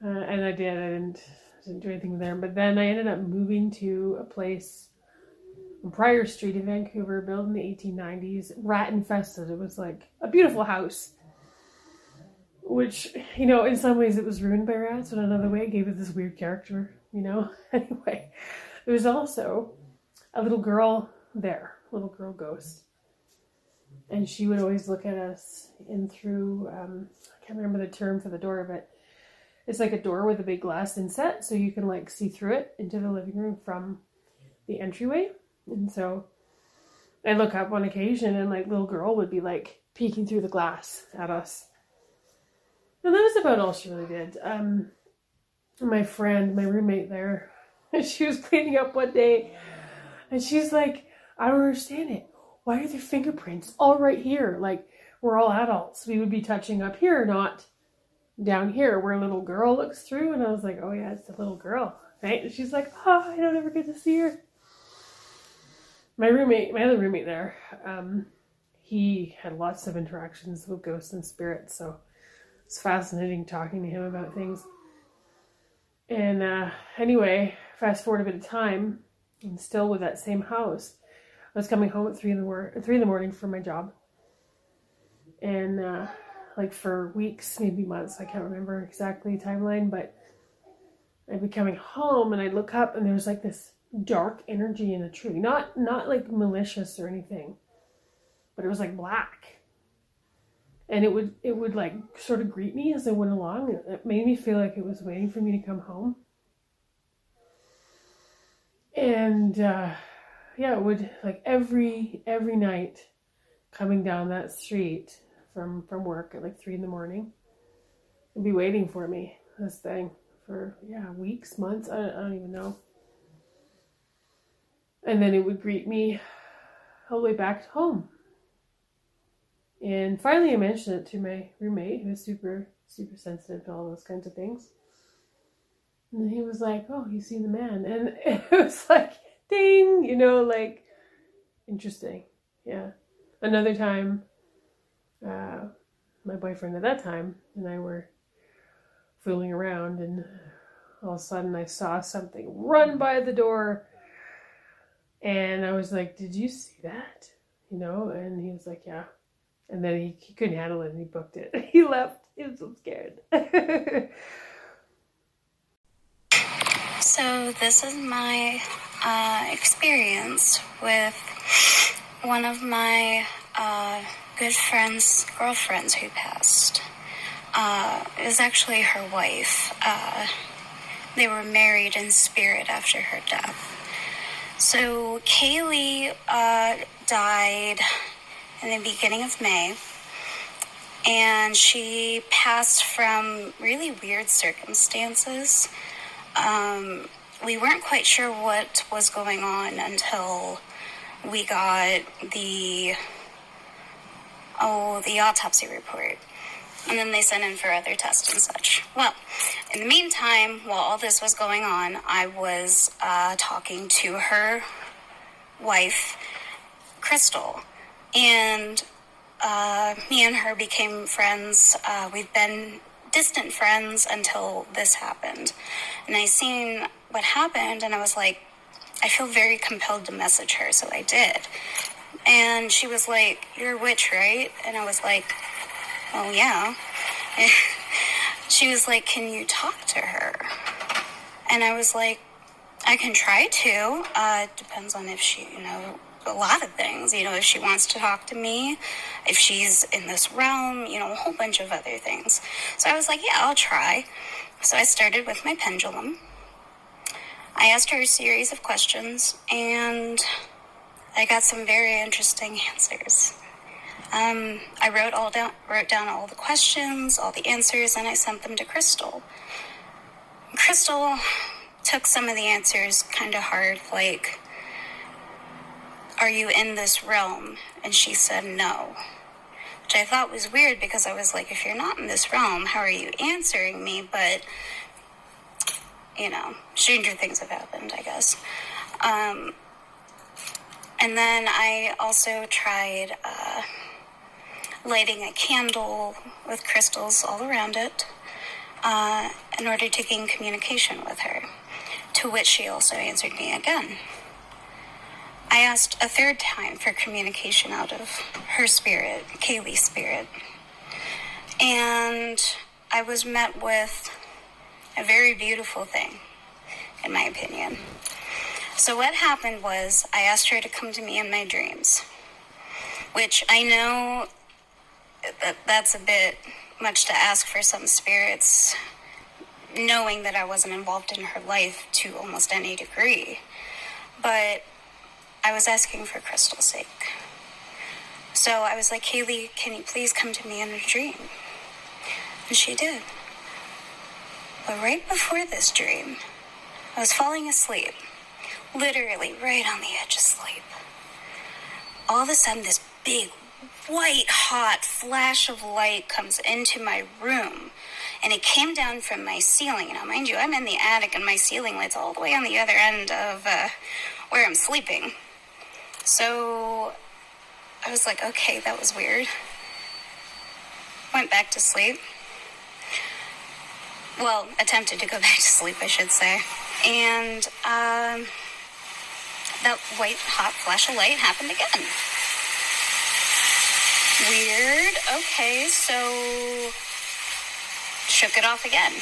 and I did. I didn't didn't do anything there. But then I ended up moving to a place Prior Street in Vancouver, built in the 1890s, rat infested. It was like a beautiful house, which, you know, in some ways it was ruined by rats, but in another way it gave it this weird character, you know? anyway, there was also a little girl there, little girl ghost. And she would always look at us in through, um, I can't remember the term for the door, but it's like a door with a big glass inset, so you can like see through it into the living room from the entryway. And so I look up on occasion and like little girl would be like peeking through the glass at us. And that was about all she really did. Um, my friend, my roommate there, she was cleaning up one day and she's like, I don't understand it. Why are there fingerprints all right here? Like we're all adults. We would be touching up here, not down here where a little girl looks through. And I was like, oh yeah, it's the little girl. Right? And she's like, oh, I don't ever get to see her my roommate, my other roommate there, um, he had lots of interactions with ghosts and spirits, so it's fascinating talking to him about things. And uh, anyway, fast forward a bit of time, and still with that same house, I was coming home at three in the mor- three in the morning for my job, and uh, like for weeks, maybe months, I can't remember exactly timeline, but I'd be coming home and I'd look up and there was like this dark energy in a tree. Not not like malicious or anything. But it was like black. And it would it would like sort of greet me as I went along. It made me feel like it was waiting for me to come home. And uh yeah, it would like every every night coming down that street from from work at like three in the morning and be waiting for me this thing for yeah weeks months I, I don't even know and then it would greet me all the way back home. And finally i mentioned it to my roommate who was super super sensitive to all those kinds of things. And he was like oh you see the man. And it was like ding you know like interesting. Yeah. Another time uh, my boyfriend at that time and I were fooling around, and all of a sudden I saw something run by the door, and I was like, "Did you see that?" You know, and he was like, "Yeah," and then he, he couldn't handle it and he booked it. He left. He was so scared. so this is my uh, experience with one of my. Uh, good friend's girlfriends who passed. Uh, it was actually her wife. Uh, they were married in spirit after her death. So Kaylee uh, died in the beginning of May, and she passed from really weird circumstances. Um, we weren't quite sure what was going on until we got the oh, the autopsy report. And then they sent in for other tests and such. Well, in the meantime, while all this was going on, I was uh, talking to her wife, Crystal. And uh, me and her became friends. Uh, we've been distant friends until this happened. And I seen what happened, and I was like, I feel very compelled to message her, so I did. And she was like, You're a witch, right? And I was like, Oh, yeah. she was like, Can you talk to her? And I was like, I can try to. Uh, depends on if she, you know, a lot of things. You know, if she wants to talk to me, if she's in this realm, you know, a whole bunch of other things. So I was like, yeah, I'll try. So I started with my pendulum. I asked her a series of questions, and I got some very interesting answers. Um, I wrote all down, wrote down all the questions, all the answers, and I sent them to Crystal. Crystal took some of the answers kind of hard, like, "Are you in this realm?" And she said no, which I thought was weird because I was like, "If you're not in this realm, how are you answering me?" But you know, stranger things have happened, I guess. Um, and then I also tried uh, lighting a candle with crystals all around it uh, in order to gain communication with her, to which she also answered me again. I asked a third time for communication out of her spirit, Kaylee's spirit, and I was met with a very beautiful thing, in my opinion. So, what happened was I asked her to come to me in my dreams, which I know that that's a bit much to ask for some spirits, knowing that I wasn't involved in her life to almost any degree. But I was asking for Crystal's sake. So I was like, Kaylee, can you please come to me in a dream? And she did. But right before this dream, I was falling asleep literally right on the edge of sleep. All of a sudden, this big, white hot flash of light comes into my room and it came down from my ceiling. Now, mind you, I'm in the attic and my ceiling light's all the way on the other end of uh, where I'm sleeping. So I was like, okay, that was weird. Went back to sleep. Well, attempted to go back to sleep, I should say. And, um, that white hot flash of light happened again. Weird. Okay, so shook it off again.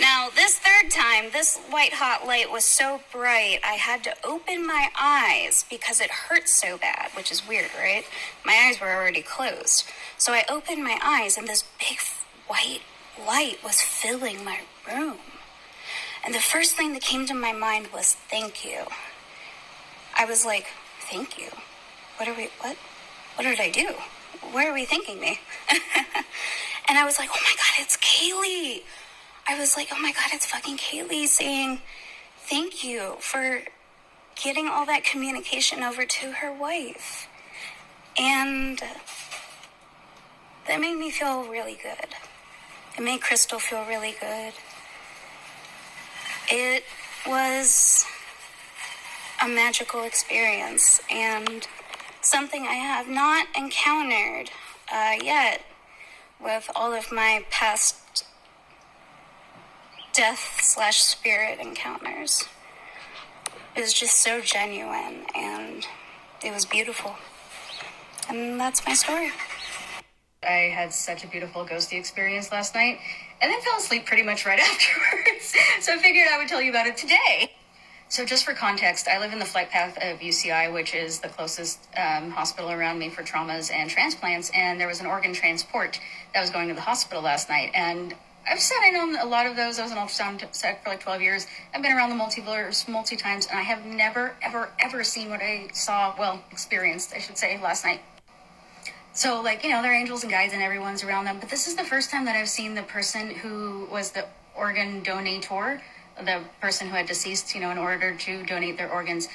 Now, this third time, this white hot light was so bright, I had to open my eyes because it hurt so bad, which is weird, right? My eyes were already closed. So I opened my eyes, and this big white light was filling my room. And the first thing that came to my mind was thank you. I was like, thank you. What are we, what? What did I do? Where are we thanking me? and I was like, oh my God, it's Kaylee. I was like, oh my God, it's fucking Kaylee saying thank you for getting all that communication over to her wife. And that made me feel really good. It made Crystal feel really good. It was a magical experience and something I have not encountered uh, yet with all of my past death slash spirit encounters. It was just so genuine and it was beautiful. And that's my story. I had such a beautiful ghosty experience last night and then fell asleep pretty much right afterwards. so I figured I would tell you about it today. So, just for context, I live in the flight path of UCI, which is the closest um, hospital around me for traumas and transplants. And there was an organ transport that was going to the hospital last night. And I've said I know a lot of those. I was an ultrasound tech for like 12 years. I've been around the multiverse multi times, and I have never, ever, ever seen what I saw, well, experienced, I should say, last night. So, like, you know, they're angels and guides and everyone's around them. But this is the first time that I've seen the person who was the organ donator, the person who had deceased, you know, in order to donate their organs,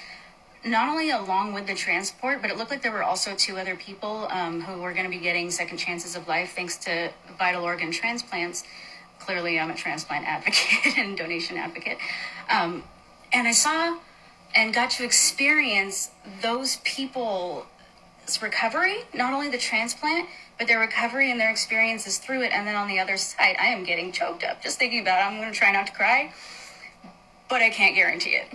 not only along with the transport, but it looked like there were also two other people um, who were going to be getting second chances of life thanks to vital organ transplants. Clearly, I'm a transplant advocate and donation advocate. Um, and I saw and got to experience those people's recovery, not only the transplant, but their recovery and their experiences through it. And then on the other side, I am getting choked up just thinking about it. I'm going to try not to cry, but I can't guarantee it.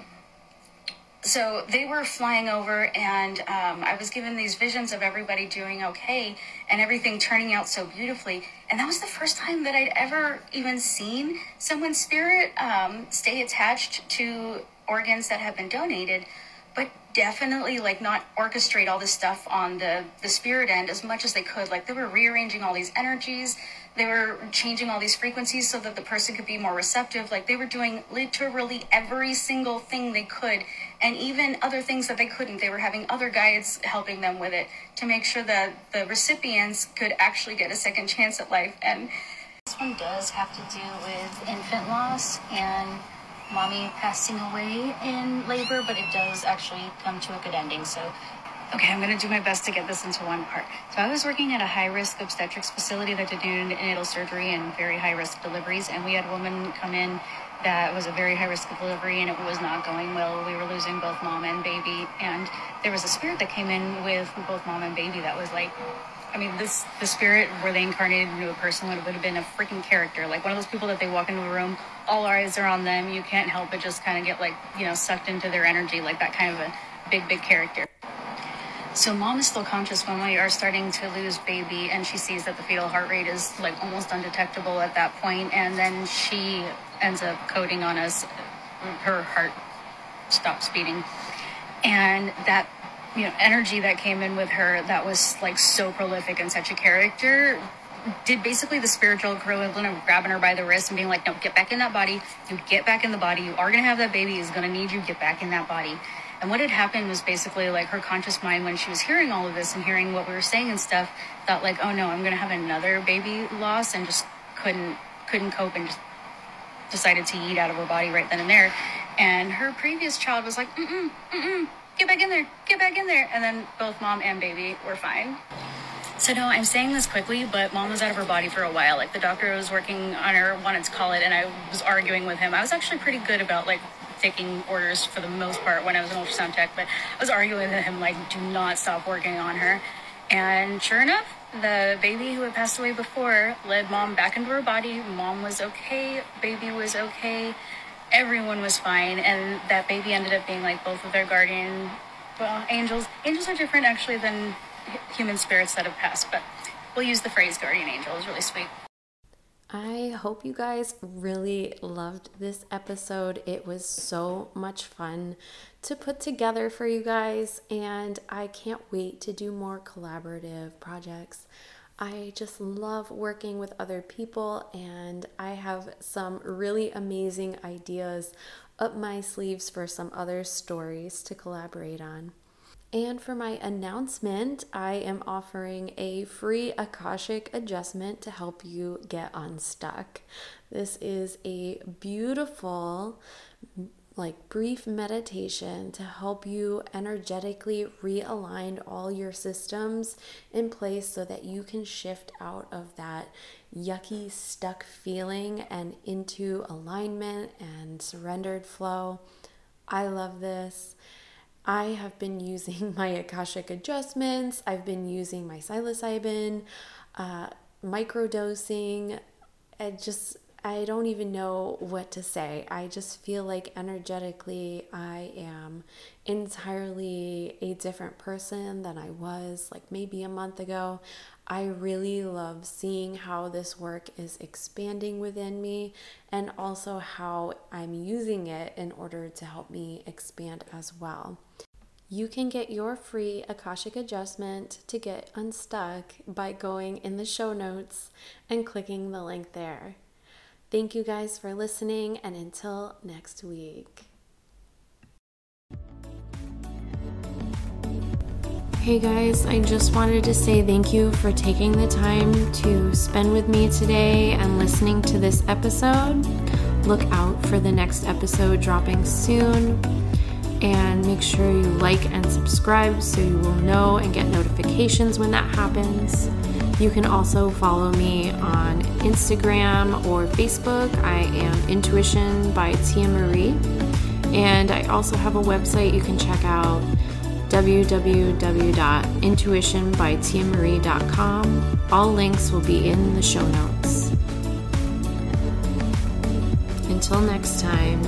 So they were flying over, and um, I was given these visions of everybody doing okay and everything turning out so beautifully. And that was the first time that I'd ever even seen someone's spirit um, stay attached to organs that have been donated definitely like not orchestrate all this stuff on the the spirit end as much as they could. Like they were rearranging all these energies. They were changing all these frequencies so that the person could be more receptive. Like they were doing literally every single thing they could and even other things that they couldn't. They were having other guides helping them with it to make sure that the recipients could actually get a second chance at life. And this one does have to do with infant loss and mommy passing away in labor, but it does actually come to a good ending. So, okay, I'm going to do my best to get this into one part. So, I was working at a high risk obstetrics facility that did neonatal surgery and very high risk deliveries. And we had a woman come in that was a very high risk delivery and it was not going well. We were losing both mom and baby. And there was a spirit that came in with both mom and baby that was like, I mean, this the spirit where they incarnated into a person would have been a freaking character, like one of those people that they walk into a room, all eyes are on them, you can't help but just kind of get like you know sucked into their energy, like that kind of a big big character. So mom is still conscious when we are starting to lose baby, and she sees that the fetal heart rate is like almost undetectable at that point, and then she ends up coding on us. Her heart stops beating, and that you know energy that came in with her that was like so prolific and such a character did basically the spiritual equivalent of grabbing her by the wrist and being like no get back in that body. You get back in the body. You are going to have that baby. Is going to need you. Get back in that body. And what had happened was basically like her conscious mind when she was hearing all of this and hearing what we were saying and stuff thought like oh no i'm going to have another baby loss and just couldn't couldn't cope and just decided to eat out of her body right then and there. And her previous child was like mm-mm mm-mm get back in there, get back in there. And then both mom and baby were fine. So no, I'm saying this quickly, but mom was out of her body for a while. Like the doctor was working on her, wanted to call it, and I was arguing with him. I was actually pretty good about like taking orders for the most part when I was an ultrasound tech, but I was arguing with him like, do not stop working on her. And sure enough, the baby who had passed away before led mom back into her body. Mom was okay, baby was okay everyone was fine, and that baby ended up being like both of their guardian well, angels. Angels are different actually than human spirits that have passed, but we'll use the phrase guardian angel. It's really sweet. I hope you guys really loved this episode. It was so much fun to put together for you guys, and I can't wait to do more collaborative projects. I just love working with other people, and I have some really amazing ideas up my sleeves for some other stories to collaborate on. And for my announcement, I am offering a free Akashic adjustment to help you get unstuck. This is a beautiful like brief meditation to help you energetically realign all your systems in place so that you can shift out of that yucky stuck feeling and into alignment and surrendered flow. I love this. I have been using my Akashic adjustments. I've been using my psilocybin, uh, microdosing. It just I don't even know what to say. I just feel like energetically I am entirely a different person than I was like maybe a month ago. I really love seeing how this work is expanding within me and also how I'm using it in order to help me expand as well. You can get your free Akashic adjustment to get unstuck by going in the show notes and clicking the link there. Thank you guys for listening, and until next week. Hey guys, I just wanted to say thank you for taking the time to spend with me today and listening to this episode. Look out for the next episode dropping soon. And make sure you like and subscribe so you will know and get notifications when that happens. You can also follow me on Instagram or Facebook. I am Intuition by Tia Marie. And I also have a website you can check out www.intuitionbytiamarie.com. All links will be in the show notes. Until next time,